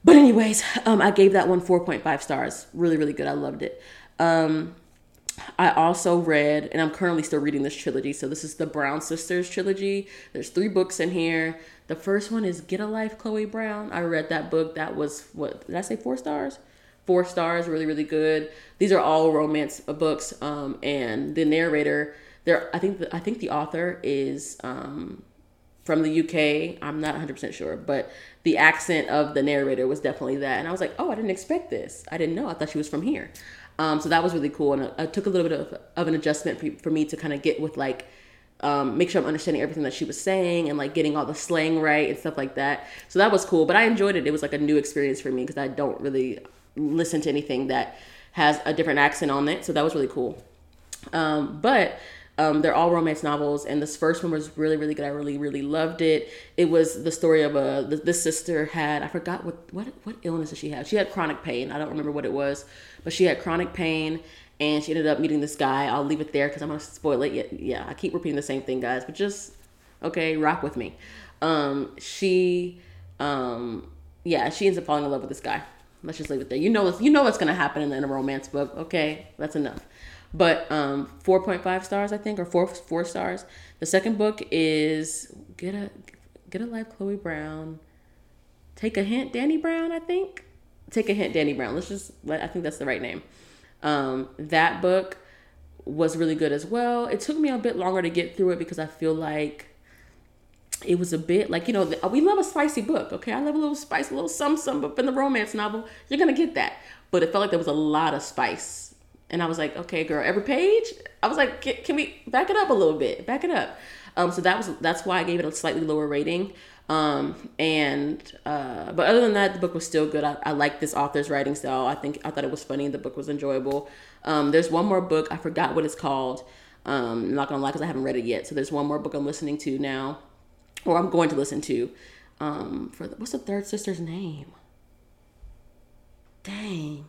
But, anyways, um, I gave that one 4.5 stars. Really, really good. I loved it. Um, I also read, and I'm currently still reading this trilogy. So this is the Brown Sisters trilogy. There's three books in here. The first one is Get a Life, Chloe Brown. I read that book. That was what did I say? Four stars. Four stars. Really, really good. These are all romance books. Um, and the narrator, there, I think the, I think the author is um, from the UK. I'm not 100% sure, but the accent of the narrator was definitely that. And I was like, oh, I didn't expect this. I didn't know. I thought she was from here. Um, so that was really cool. And it, took a little bit of, of an adjustment for, for me to kind of get with like, um, make sure I'm understanding everything that she was saying and like getting all the slang right and stuff like that. So that was cool. But I enjoyed it. It was like a new experience for me because I don't really listen to anything that has a different accent on it. So that was really cool. Um, but um, they're all romance novels, and this first one was really, really good. I really, really loved it. It was the story of a the, this sister had I forgot what what what illness did she have? She had chronic pain. I don't remember what it was, but she had chronic pain, and she ended up meeting this guy. I'll leave it there because I'm gonna spoil it. Yeah, yeah, I keep repeating the same thing, guys, but just okay, rock with me. Um, she, um, yeah, she ends up falling in love with this guy. Let's just leave it there. You know, you know what's gonna happen in, a romance book. Okay, that's enough. But um, 4.5 stars, I think, or four four stars. The second book is Get a Get a Life, Chloe Brown. Take a hint, Dani Brown. I think. Take a hint, Dani Brown. Let's just. I think that's the right name. Um, that book was really good as well. It took me a bit longer to get through it because I feel like it was a bit like you know we love a spicy book okay i love a little spice a little some some but in the romance novel you're gonna get that but it felt like there was a lot of spice and I was like, okay, girl, every page. I was like, can, can we back it up a little bit? Back it up. Um, so that was that's why I gave it a slightly lower rating. Um, and uh, but other than that, the book was still good. I, I like this author's writing style. I think I thought it was funny. The book was enjoyable. Um, there's one more book. I forgot what it's called. Um, I'm not gonna lie because I haven't read it yet. So there's one more book I'm listening to now, or I'm going to listen to. Um, for the, what's the third sister's name? Dang,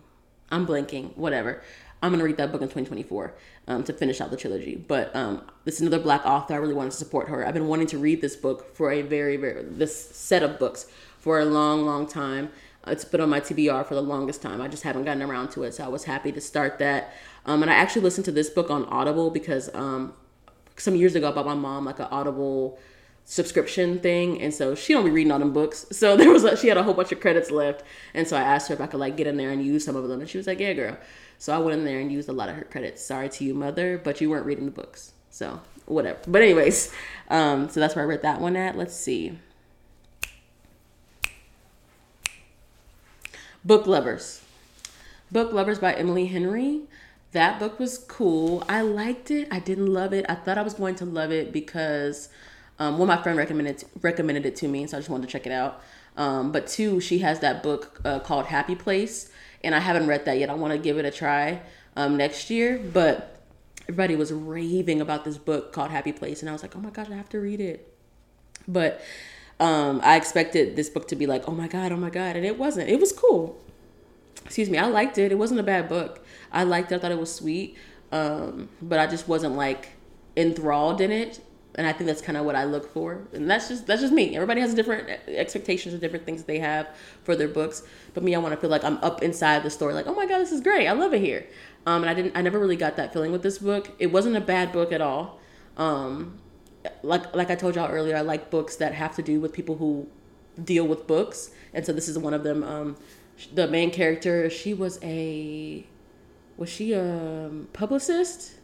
I'm blinking. Whatever. I'm gonna read that book in 2024 um, to finish out the trilogy. But um, this is another black author. I really wanted to support her. I've been wanting to read this book for a very, very this set of books for a long, long time. It's been on my TBR for the longest time. I just haven't gotten around to it, so I was happy to start that. Um, and I actually listened to this book on Audible because um, some years ago I bought my mom like an Audible subscription thing and so she don't be reading all them books so there was a, she had a whole bunch of credits left and so i asked her if i could like get in there and use some of them and she was like yeah girl so I went in there and used a lot of her credits. Sorry to you, mother, but you weren't reading the books. So whatever. But anyways, um, so that's where I read that one at. Let's see. Book Lovers. Book Lovers by Emily Henry. That book was cool. I liked it. I didn't love it. I thought I was going to love it because um, one, my friend recommended recommended it to me, so I just wanted to check it out. Um, but two, she has that book uh, called Happy Place, and I haven't read that yet. I want to give it a try um, next year, but everybody was raving about this book called Happy Place, and I was like, oh my gosh, I have to read it. But um, I expected this book to be like, oh my god, oh my god, and it wasn't. It was cool. Excuse me, I liked it. It wasn't a bad book. I liked it. I thought it was sweet, um, but I just wasn't like enthralled in it. And I think that's kind of what I look for, and that's just that's just me. Everybody has different expectations and different things they have for their books, but me, I want to feel like I'm up inside the story, like oh my god, this is great, I love it here. Um, and I didn't, I never really got that feeling with this book. It wasn't a bad book at all. Um, like like I told y'all earlier, I like books that have to do with people who deal with books, and so this is one of them. Um, the main character, she was a was she a publicist?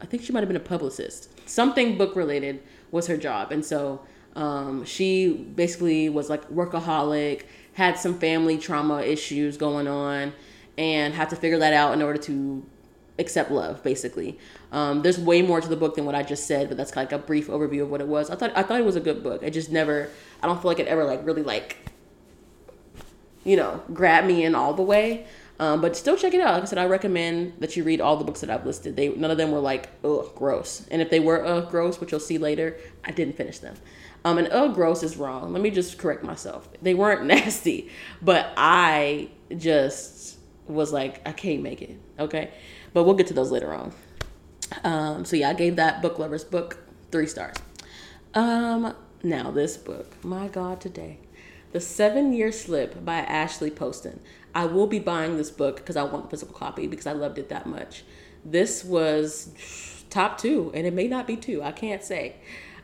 I think she might have been a publicist. Something book related was her job, and so um, she basically was like workaholic, had some family trauma issues going on, and had to figure that out in order to accept love basically. Um, there's way more to the book than what i just said but that's like a brief overview of what it was. I thought i thought it was a good book. I just never i don't feel like it ever like really like you know grab me in all the way um, but still check it out. Like i said i recommend that you read all the books that i've listed. They none of them were like ugh gross. And if they were ugh gross which you'll see later i didn't finish them. Um, and ugh gross is wrong. Let me just correct myself. They weren't nasty but i just was like i can't make it okay? But we'll get to those later on. Um, so yeah, I gave that book lovers book three stars. Um, now this book, my God, today, the Seven Year Slip by Ashley Poston. I will be buying this book because I want the physical copy because I loved it that much. This was top two, and it may not be two. I can't say.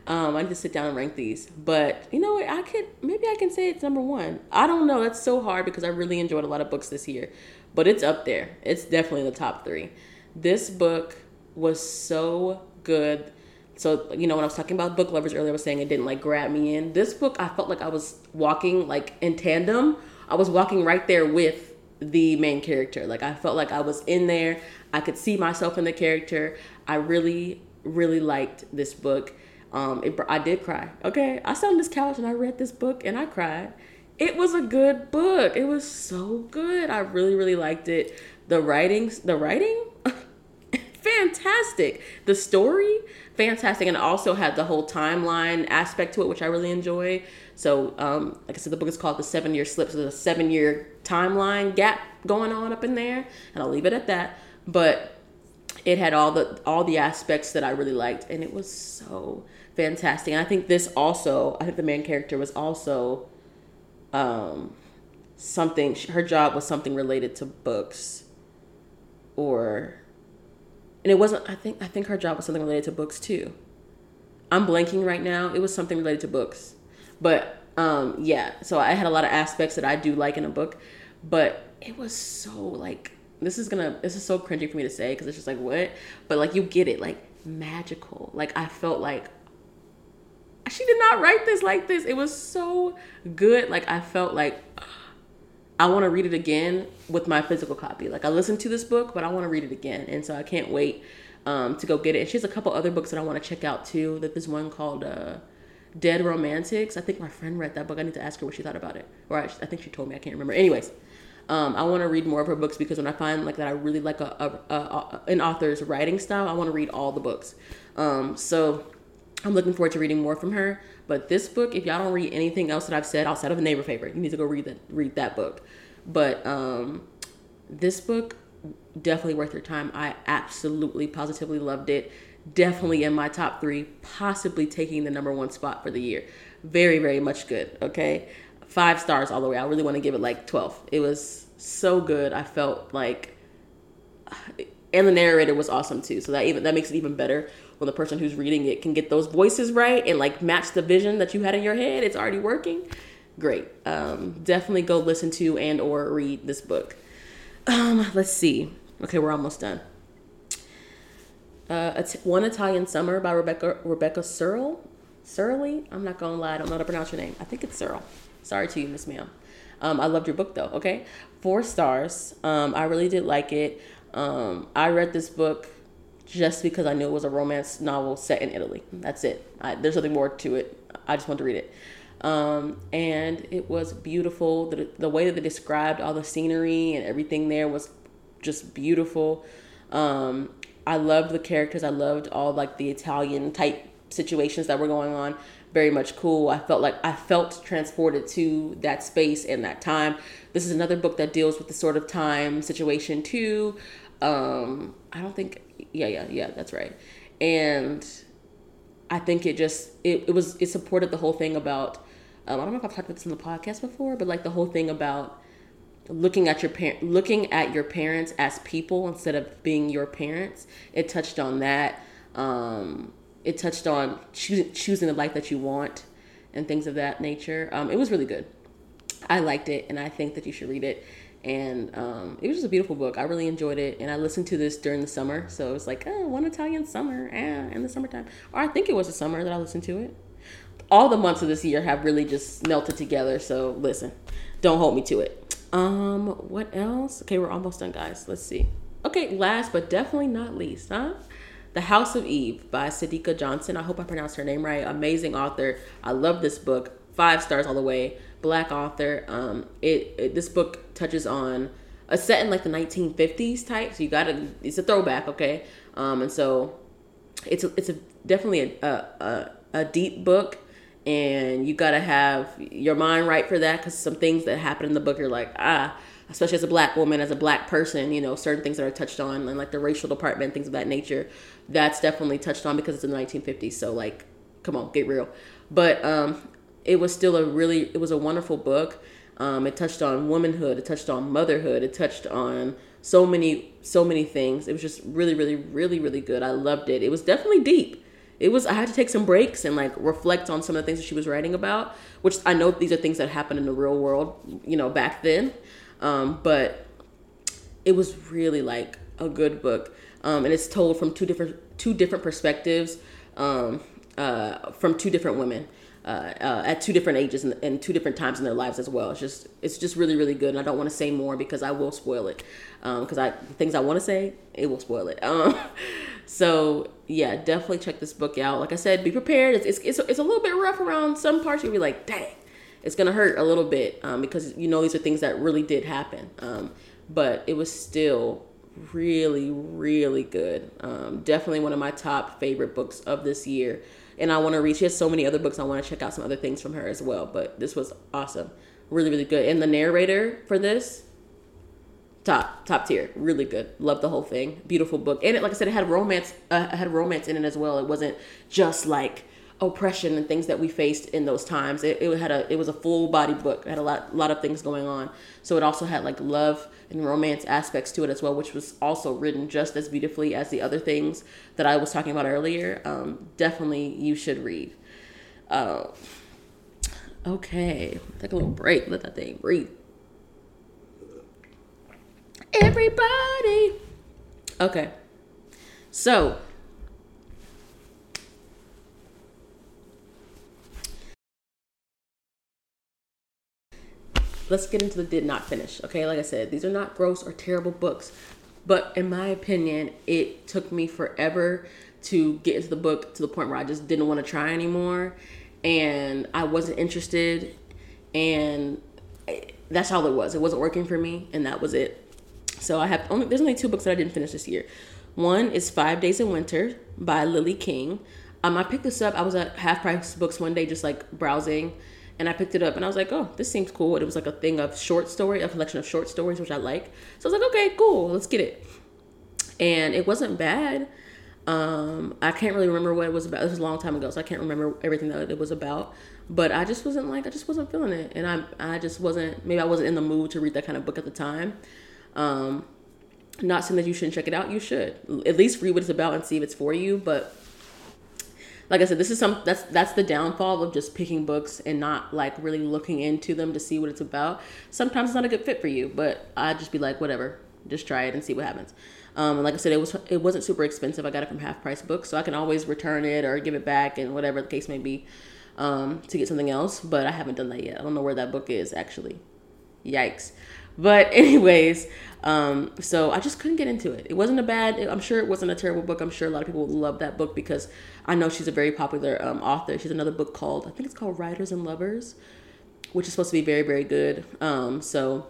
Um, I need to sit down and rank these, but you know what? I could maybe I can say it's number one. I don't know. That's so hard because I really enjoyed a lot of books this year but it's up there. It's definitely in the top three. This book was so good. So, you know, when I was talking about book lovers earlier, I was saying it didn't like grab me in. This book, I felt like I was walking like in tandem. I was walking right there with the main character. Like, I felt like I was in there. I could see myself in the character. I really, really liked this book. Um, it, I did cry. Okay. I sat on this couch and I read this book and I cried it was a good book. It was so good. I really, really liked it. The writing, the writing, fantastic. The story, fantastic, and also had the whole timeline aspect to it, which I really enjoy. So, um, like I said, the book is called The Seven Year Slip. So there's a seven year timeline gap going on up in there, and I'll leave it at that. But it had all the all the aspects that I really liked, and it was so fantastic. And I think this also, I think the main character was also um, something. Her job was something related to books, or, and it wasn't. I think I think her job was something related to books too. I'm blanking right now. It was something related to books, but um, yeah. So I had a lot of aspects that I do like in a book, but it was so like this is gonna this is so cringy for me to say because it's just like what, but like you get it like magical. Like I felt like she did not write this like this. It was so good. Like I felt like I want to read it again with my physical copy. Like I listened to this book, but I want to read it again, and so I can't wait um, to go get it. And she has a couple other books that I want to check out too. That there's one called uh, Dead Romantics. I think my friend read that book. I need to ask her what she thought about it, or I, I think she told me. I can't remember. Anyways. Um, I want to read more of her books because when I find like that I really like a, a, a an author's writing style, I want to read all the books. Um, so I'm looking forward to reading more from her. But this book, if y'all don't read anything else that I've said outside of a neighbor favorite, you need to go read that read that book. But um, this book definitely worth your time. I absolutely positively loved it. Definitely in my top three, possibly taking the number one spot for the year. Very, very much good. Okay. Five stars all the way. I really want to give it like 12. It was so good. I felt like and the narrator was awesome too. So that even that makes it even better when the person who's reading it can get those voices right and like match the vision that you had in your head. It's already working. Great. Um, definitely go listen to and or read this book. Um, let's see. Okay, we're almost done. Uh, One Italian Summer by Rebecca Rebecca Serle. Surly? I'm not gonna lie, I don't know how to pronounce your name. I think it's Serle. Sorry to you, Miss Ma'am. Um, I loved your book though. Okay, four stars. Um, I really did like it. Um, I read this book just because I knew it was a romance novel set in Italy. That's it. I, there's nothing more to it. I just wanted to read it. Um, and it was beautiful. The, the way that they described all the scenery and everything there was just beautiful. Um, I loved the characters. I loved all like the Italian type situations that were going on. Very much cool. I felt like I felt transported to that space and that time. This is another book that deals with the sort of time situation too. Um, I don't think yeah, yeah, yeah, that's right. And I think it just it, it was it supported the whole thing about um, I don't know if I've talked about this in the podcast before, but like the whole thing about looking at your parent looking at your parents as people instead of being your parents. It touched on that. Um, it touched on choosing choosing the life that you want and things of that nature. Um, it was really good. I liked it, and I think that you should read it. And um, it was just a beautiful book. I really enjoyed it, and I listened to this during the summer. So it was like, oh, one Italian summer, eh, in the summertime. Or I think it was the summer that I listened to it. All the months of this year have really just melted together. So listen, don't hold me to it. Um, what else? Okay, we're almost done, guys. Let's see. Okay, last but definitely not least, huh? The House of Eve by Sadeqa Johnson. I hope I pronounced her name right. Amazing author. I love this book. Five stars all the way. Black author. Um, it, it this book touches on a set in like the 1950s type. So you got to. It's a throwback, okay? Um, and so it's a, it's a definitely a, a a deep book and you got to have your mind right for that because some things that happen in the book you're like ah especially as a black woman as a black person you know certain things that are touched on and like the racial department things of that nature that's definitely touched on because it's in the 1950s so like come on get real but um it was still a really it was a wonderful book. Um it touched on womanhood it touched on motherhood it touched on so many so many things. It was just really really really really good. I loved it. It was definitely deep. It was I had to take some breaks and like reflect on some of the things that she was writing about, which I know these are things that happened in the real world, you know, back then. Um, but it was really like a good book, um, and it's told from two different two different perspectives um, uh, from two different women. Uh, uh, at two different ages and, and, two different times in their lives as well. It's just it's just really really good, and I don't want to say more because I will spoil it. Because um, I things I want to say, it will spoil it. Um, so yeah, definitely check this book out. Like I said, be prepared. It's it's it's, it's a little bit rough around some parts. You'll be like, dang, it's gonna hurt a little bit um, because you know these are things that really did happen. Um, but it was still really really good. Um, definitely one of my top favorite books of this year. And I want to read. She has so many other books. I want to check out some other things from her as well. But this was awesome, really really good. And the narrator for this top top tier really good love the whole thing beautiful book and it like i said it had romance uh, it had romance in it as well it wasn't just like oppression and things that we faced in those times. It, it had a it was a full body book. It had a lot lot of things going on. So it also had like love and romance aspects to it as well which was also written just as beautifully as the other things that i was talking about earlier. Um, definitely you should read. Uh, okay. Take a little break. Let that thing breathe. Everybody. Okay. So, let's get into the did not finish. Okay, like I said, these are not gross or terrible books, but in my opinion, it took me forever to get into the book to the point where I just didn't want to try anymore and I wasn't interested and that's all it was. It wasn't working for me and that was it. So I have only there's only two books that I didn't finish this year. One is Five Days in Winter by Lily King. Um, I picked this up. I was at Half Price Books one day, just like browsing, and I picked it up, and I was like, "Oh, this seems cool." It was like a thing of short story, a collection of short stories, which I like. So I was like, "Okay, cool, let's get it." And it wasn't bad. Um, I can't really remember what it was about. This was a long time ago, so I can't remember everything that it was about. But I just wasn't like I just wasn't feeling it, and I I just wasn't maybe I wasn't in the mood to read that kind of book at the time. Um, not saying that you shouldn't check it out. You should at least read what it's about and see if it's for you. But like I said, this is some that's that's the downfall of just picking books and not like really looking into them to see what it's about. Sometimes it's not a good fit for you, but I'd just be like, whatever, just try it and see what happens. Um, like I said, it was it wasn't super expensive. I got it from Half Price Books, so I can always return it or give it back and whatever the case may be um, to get something else. But I haven't done that yet. I don't know where that book is actually. Yikes. But anyways, um, so I just couldn't get into it. It wasn't a bad. I'm sure it wasn't a terrible book. I'm sure a lot of people love that book because I know she's a very popular um, author. She's another book called I think it's called Writers and Lovers, which is supposed to be very very good. Um, so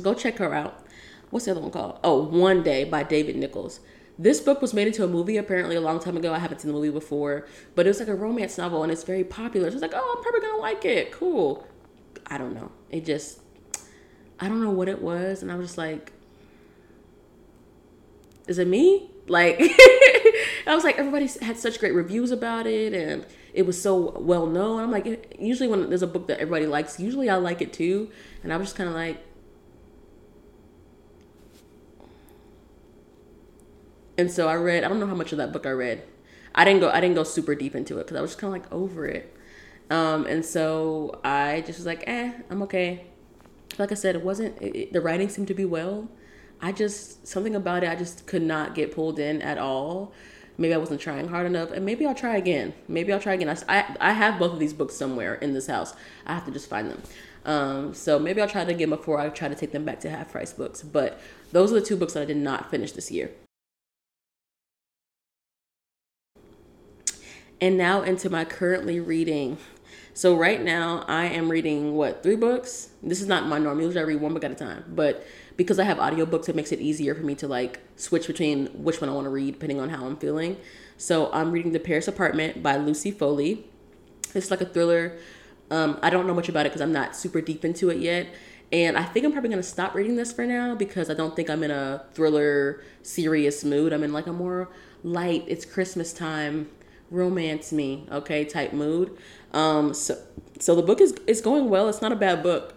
go check her out. What's the other one called? Oh, One Day by David Nicholls. This book was made into a movie apparently a long time ago. I haven't seen the movie before, but it was like a romance novel and it's very popular. So it's like, oh, I'm probably gonna like it. Cool. I don't know. It just I don't know what it was, and I was just like, is it me? Like, I was like, everybody had such great reviews about it, and it was so well known. I'm like, usually when there's a book that everybody likes, usually I like it too, and I was just kind of like. And so I read. I don't know how much of that book I read. I didn't go. I didn't go super deep into it because I was just kind of like over it. Um, and so I just was like, eh, I'm okay. Like I said, it wasn't. It, the writing seemed to be well. I just something about it. I just could not get pulled in at all. Maybe I wasn't trying hard enough, and maybe I'll try again. Maybe I'll try again. I, I, have both of these books somewhere in this house. I have to just find them. Um, so maybe I'll try it again before I try to take them back to half price books. But those are the two books that I did not finish this year. And now into my currently reading. So right now I am reading what three books. This is not my norm. Usually I read one book at a time, but because I have audiobooks, it makes it easier for me to like switch between which one I want to read depending on how I'm feeling. So I'm reading The Paris Apartment by Lucy Foley. It's like a thriller. Um, I don't know much about it because I'm not super deep into it yet. And I think I'm probably gonna stop reading this for now because I don't think I'm in a thriller serious mood. I'm in like a more light, it's Christmas time romance me, okay, type mood. Um, so so the book is is going well. It's not a bad book,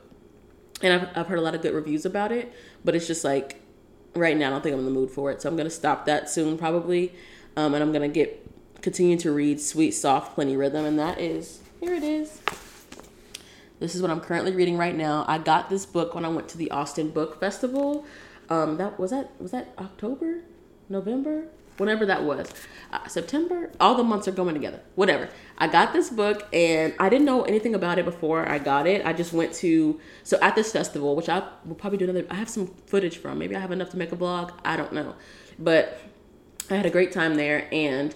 and I've I've heard a lot of good reviews about it. But it's just like right now, I don't think I'm in the mood for it. So I'm gonna stop that soon, probably, um, and I'm gonna get continue to read Sweet Soft Plenty Rhythm, and that is here it is. This is what I'm currently reading right now. I got this book when I went to the Austin Book Festival. Um, that was that was that October, November whenever that was. Uh, september all the months are going together. Whatever. I got this book and i didn't know anything about it before i got it. I just went to so at this festival which i will probably do another i have some footage from. Maybe i have enough to make a blog. I don't know. But i had a great time there and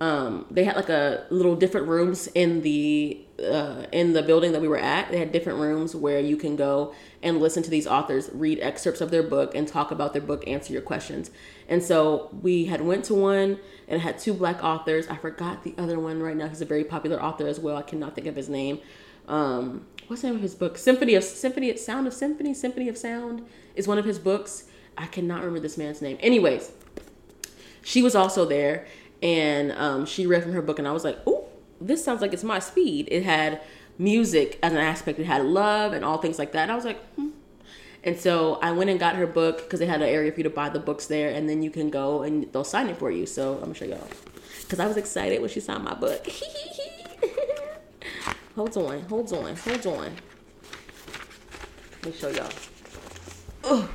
um, they had like a little different rooms in the uh, in the building that we were at. They had different rooms where you can go and listen to these authors read excerpts of their book and talk about their book, answer your questions. And so we had went to one and had two black authors. I forgot the other one right now. He's a very popular author as well. I cannot think of his name. Um, what's the name of his book? Symphony of Symphony Sound of Symphony. Symphony of Sound is one of his books. I cannot remember this man's name. Anyways, she was also there and um, she read from her book, and I was like, "Oh, this sounds like it's my speed." It had music as an aspect. It had love and all things like that. And I was like, hmm. and so I went and got her book because they had an area for you to buy the books there, and then you can go and they'll sign it for you. So I'm gonna show y'all because I was excited when she signed my book. hold on, hold on, hold on. Let me show y'all.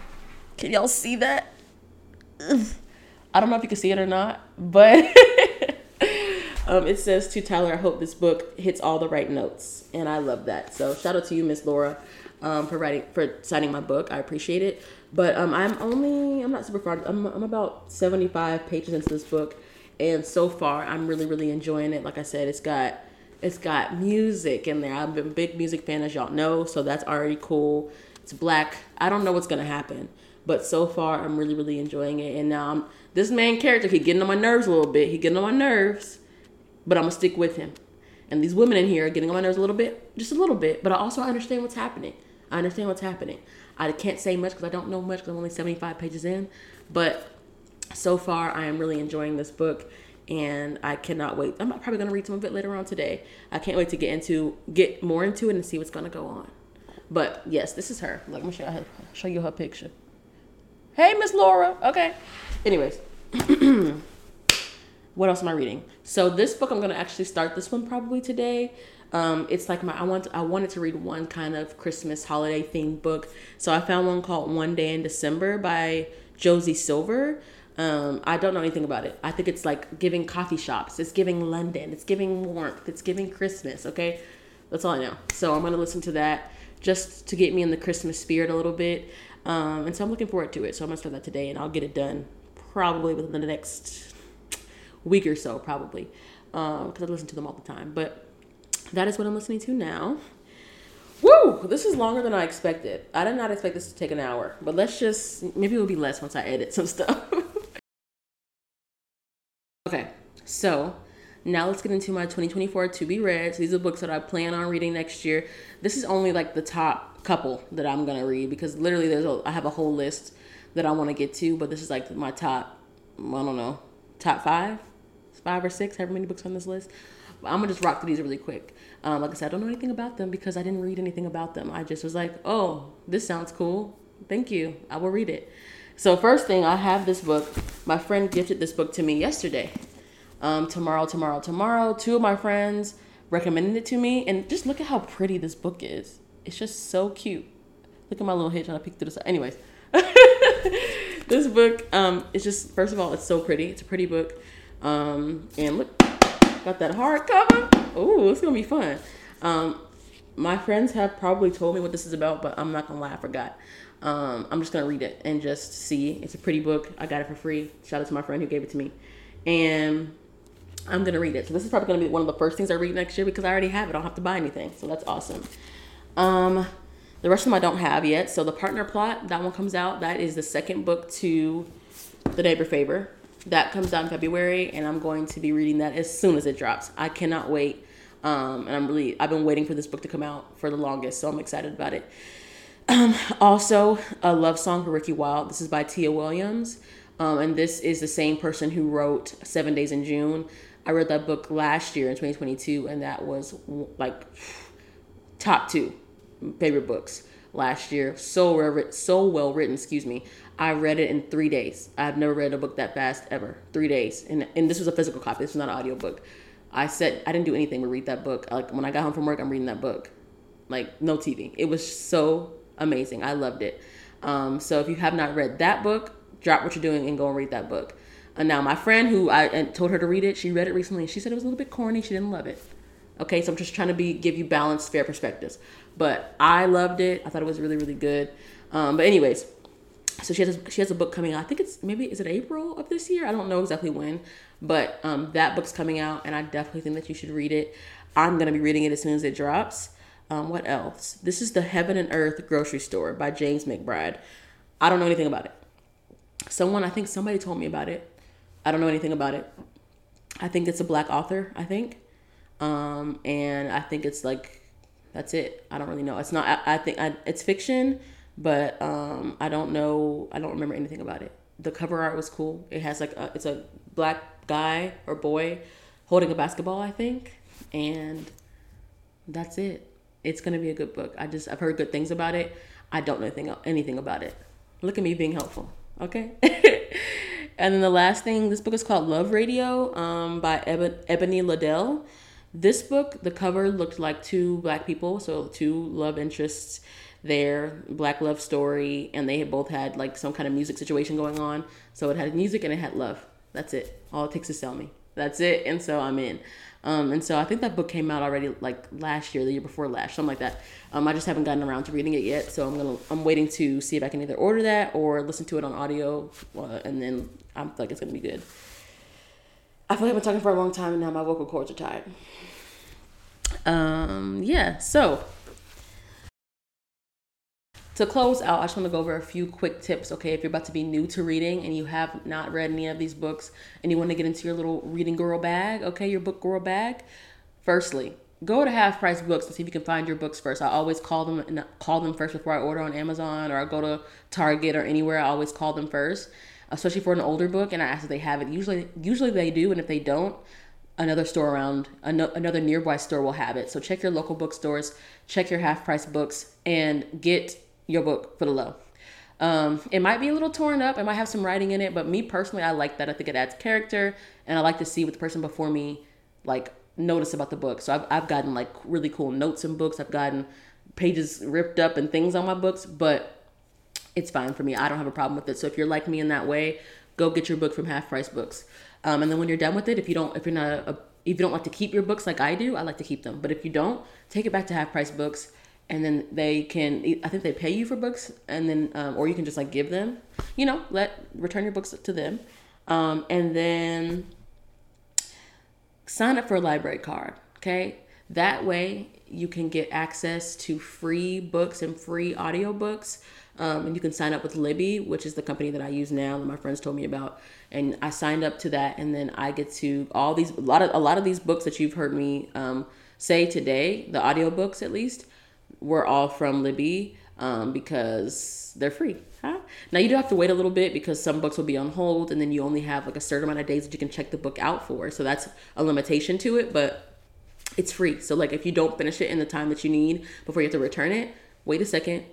Can y'all see that? Ugh. I don't know if you can see it or not, but um, it says to Tylar, I hope this book hits all the right notes. And I love that. So shout out to you, Miss Laura, um, for writing, for signing my book. I appreciate it. But um, I'm only, I'm not super far, I'm, I'm about 75 pages into this book. And so far, I'm really, really enjoying it. Like I said, it's got, it's got music in there. I've been a big music fan, as y'all know. So that's already cool. It's black. I don't know what's to happen. But so far, I'm really, really enjoying it. And now I'm, this main character, he getting on my nerves a little bit. He getting on my nerves, but I'm gonna stick with him. And these women in here are getting on my nerves a little bit, just a little bit. But I also understand what's happening. I understand what's happening. I can't say much because I don't know much because I'm only 75 pages in. But so far, I am really enjoying this book, and I cannot wait. I'm probably gonna read some of it later on today. I can't wait to get into get more into it and see what's gonna go on. But yes, this is her. Let me show you, show you her picture. Hey, Miss Laura. Okay. Anyways, what else am I reading? So this book, I'm gonna actually start this one probably today. Um, it's like my I want I wanted to read one kind of Christmas holiday themed book, so I found one called One Day in December by Josie Silver. Um, I don't know anything about it. I think it's like giving coffee shops. It's giving London. It's giving warmth. It's giving Christmas. Okay, that's all I know. So I'm gonna listen to that just to get me in the Christmas spirit a little bit. Um, and so I'm looking forward to it. So I'm gonna start that today, and I'll get it done probably within the next week or so, probably, because um, I listen to them all the time. But that is what I'm listening to now. Woo! This is longer than I expected. I did not expect this to take an hour, but let's just maybe it will be less once I edit some stuff. okay, so now let's get into my 2024 to be read. So these are books that I plan on reading next year. This is only like the top couple that I'm gonna read because literally there's a I have a whole list that I want to get to, but this is like my top I don't know top five five or six, however many books on this list. I'm gonna just rock through these really quick. Um, like I said, I don't know anything about them because I didn't read anything about them. I just was like, oh, this sounds cool. Thank you. I will read it. So first thing, I have this book. My friend gifted this book to me yesterday. Um, tomorrow, tomorrow, tomorrow. Two of my friends recommended it to me, and just look at how pretty this book is. It's just so cute. Look at my little head trying to peek through the side. Anyways, this book um, it's just first of all, it's so pretty. It's a pretty book, um, and look, got that hardcover. Ooh, it's gonna be fun. Um, my friends have probably told me what this is about, but I'm not gonna lie, I forgot. Um, I'm just gonna read it and just see. It's a pretty book. I got it for free. Shout out to my friend who gave it to me, and I'm gonna read it. So this is probably gonna be one of the first things I read next year because I already have it. I don't have to buy anything. So that's awesome. Um, the rest of them I don't have yet. So the partner plot that one comes out. That is the second book to the Neighbor Favor. That comes out in February, and I'm going to be reading that as soon as it drops. I cannot wait. Um, and I'm really I've been waiting for this book to come out for the longest, so I'm excited about it. Um, also, a love song for Ricki Wilde. This is by Tia Williams. Um, and this is the same person who wrote Seven Days in June. I read that book last year in 2022, and that was like top two favorite books last year. So well, so well written. Excuse me. I read it in three days. I've never read a book that fast ever. Three days, and and this was a physical copy. This was not an audio book. I said I didn't do anything but read that book. Like when I got home from work, I'm reading that book. Like no TV. It was so amazing. I loved it. Um, so if you have not read that book, drop what you're doing and go and read that book. And now my friend who I told her to read it, she read it recently and she said it was a little bit corny. She didn't love it. Okay, so I'm just trying to be give you balanced, fair perspectives. But I loved it. I thought it was really, really good. Um, but anyways, so she has a, she has a book coming out. I think it's maybe is it April of this year? I don't know exactly when, but um, that book's coming out, and I definitely think that you should read it. I'm gonna be reading it as soon as it drops. Um, what else? This is the Heaven and Earth Grocery Store by James McBride. I don't know anything about it. Someone, I think somebody told me about it. I don't know anything about it. I think it's a black author, I think. Um, and I think it's like, that's it. I don't really know. It's not, I, I think I, it's fiction, but um, I don't know. I don't remember anything about it. The cover art was cool. It has like, a, it's a black guy or boy holding a basketball, I think. And that's it. It's gonna be a good book. I just I've heard good things about it. I don't know anything anything about it. Look at me being helpful. Okay. and then the last thing, this book is called Love Radio um, by Ebony LaDelle. This book, the cover looked like two black people, so two love interests there, black love story, and they both had like some kind of music situation going on. So it had music and it had love. That's it. All it takes to sell me. That's it. And so I'm in. Um, and so I think that book came out already like last year, the year before last, something like that. Um, I just haven't gotten around to reading it yet, so I'm gonna I'm waiting to see if I can either order that or listen to it on audio, uh, and then I'm like it's gonna be good. I feel like I've been talking for a long time, and now my vocal cords are tired. Um, yeah, so to close out, I just want to go over a few quick tips. Okay, if you're about to be new to reading and you have not read any of these books and you want to get into your little reading girl bag, okay, your book girl bag. Firstly, go to half price books and see if you can find your books first. I always call them call them first before I order on Amazon or I go to Target or anywhere. I always call them first, especially for an older book, and I ask if they have it. Usually, usually they do, and if they don't, another store around another nearby store will have it. So check your local bookstores, check your half price books, and get your book for the low. Um, it might be a little torn up. It might have some writing in it, but me personally, I like that. I think it adds character, and I like to see what the person before me like notice about the book. So I've I've gotten like really cool notes in books. I've gotten pages ripped up and things on my books, but it's fine for me. I don't have a problem with it. So if you're like me in that way, go get your book from Half Price Books. Um, and then when you're done with it, if you don't, if you're not a, if you don't like to keep your books like I do, I like to keep them. But if you don't, take it back to Half Price Books and then they can i think they pay you for books and then um, or you can just like give them you know let return your books to them. Um, and then sign up for a library card okay? That way you can get access to free books and free audiobooks. Um, and you can sign up with libby which is the company that i use now that my friends told me about. And i signed up to that and then i get to all these a lot of a lot of these books that you've heard me um, say today the audiobooks at least were all from Libby um, because they're free. Huh? Now you do have to wait a little bit because some books will be on hold, and then you only have like a certain amount of days that you can check the book out for. So that's a limitation to it, but it's free. So like if you don't finish it in the time that you need before you have to return it, wait a second,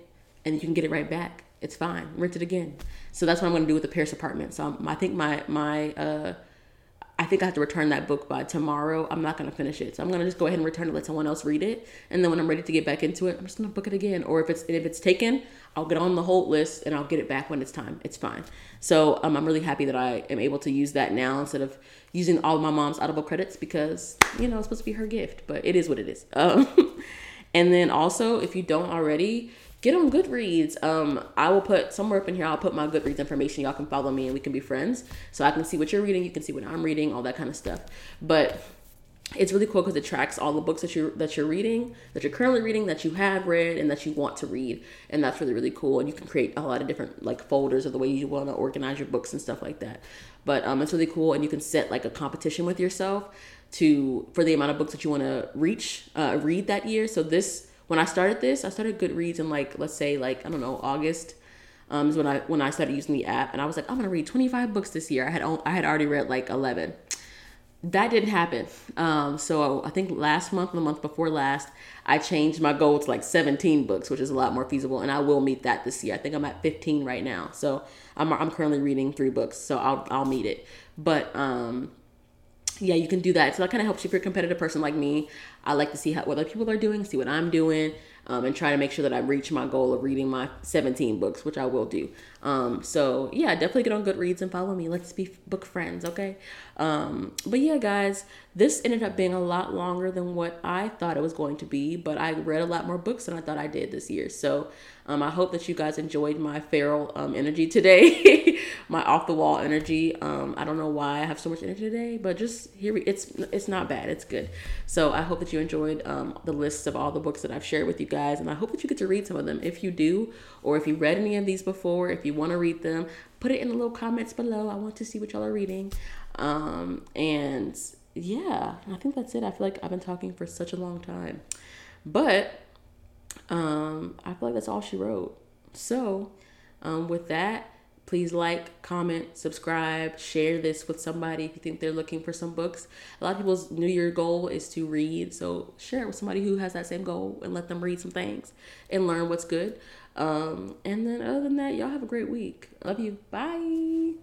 and you can get it right back. It's fine. Rent it again. So that's what I'm going to do with the Paris apartment. So I'm, I think my my uh, I think I have to return that book by tomorrow. I'm not going to finish it. So I'm going to just go ahead and return it, let someone else read it. And then when I'm ready to get back into it, I'm just going to book it again. Or if it's if it's taken, I'll get on the hold list and I'll get it back when it's time. It's fine. So um, I'm really happy that I am able to use that now instead of using all of my mom's Audible credits because, you know, it's supposed to be her gift. But it is what it is. Um, and then also, if you don't already, get on Goodreads. Um, I will put somewhere up in here. I'll put my Goodreads information. Y'all can follow me and we can be friends. So I can see what you're reading. You can see what I'm reading. All that kind of stuff. But it's really cool because it tracks all the books that you that you're reading, that you're currently reading, that you have read, and that you want to read, and that's really really cool. And you can create a lot of different like folders of the way you want to organize your books and stuff like that. But um, it's really cool, and you can set like a competition with yourself to for the amount of books that you want to reach uh, read that year. So this when I started this, I started Goodreads in like let's say like I don't know August. Um, is when I when I started using the app, and I was like, I'm gonna read 25 books this year. I had I had already read like 11. That didn't happen. Um, so I think last month, the month before last, I changed my goal to like 17 books, which is a lot more feasible, and I will meet that this year. I think I'm at 15 right now, so I'm I'm currently reading three books, so I'll I'll meet it. But um, yeah, you can do that. So that kind of helps you if you're a competitive person like me. I like to see how what other people are doing, see what I'm doing, um, and try to make sure that I reach my goal of reading my 17 books, which I will do. Um, so yeah, definitely get on Goodreads and follow me. Let's be book friends, okay? Um, but yeah, guys, this ended up being a lot longer than what I thought it was going to be, but I read a lot more books than I thought I did this year. So um, I hope that you guys enjoyed my feral um, energy today, my off the wall energy. Um, I don't know why I have so much energy today, but just here it's it's not bad. It's good. So I hope that you enjoyed um, the lists of all the books that I've shared with you guys, and I hope that you get to read some of them. If you do, or if you read any of these before, if you want to read them, put it in the little comments below. I want to see what y'all are reading. Um, and yeah, I think that's it. I feel like I've been talking for such a long time, but um, I feel like that's all she wrote. So, um, with that, please like, comment, subscribe, share this with somebody if you think they're looking for some books. A lot of people's New Year goal is to read, so share it with somebody who has that same goal and let them read some things and learn what's good. Um, and then, other than that, y'all have a great week. Love you. Bye.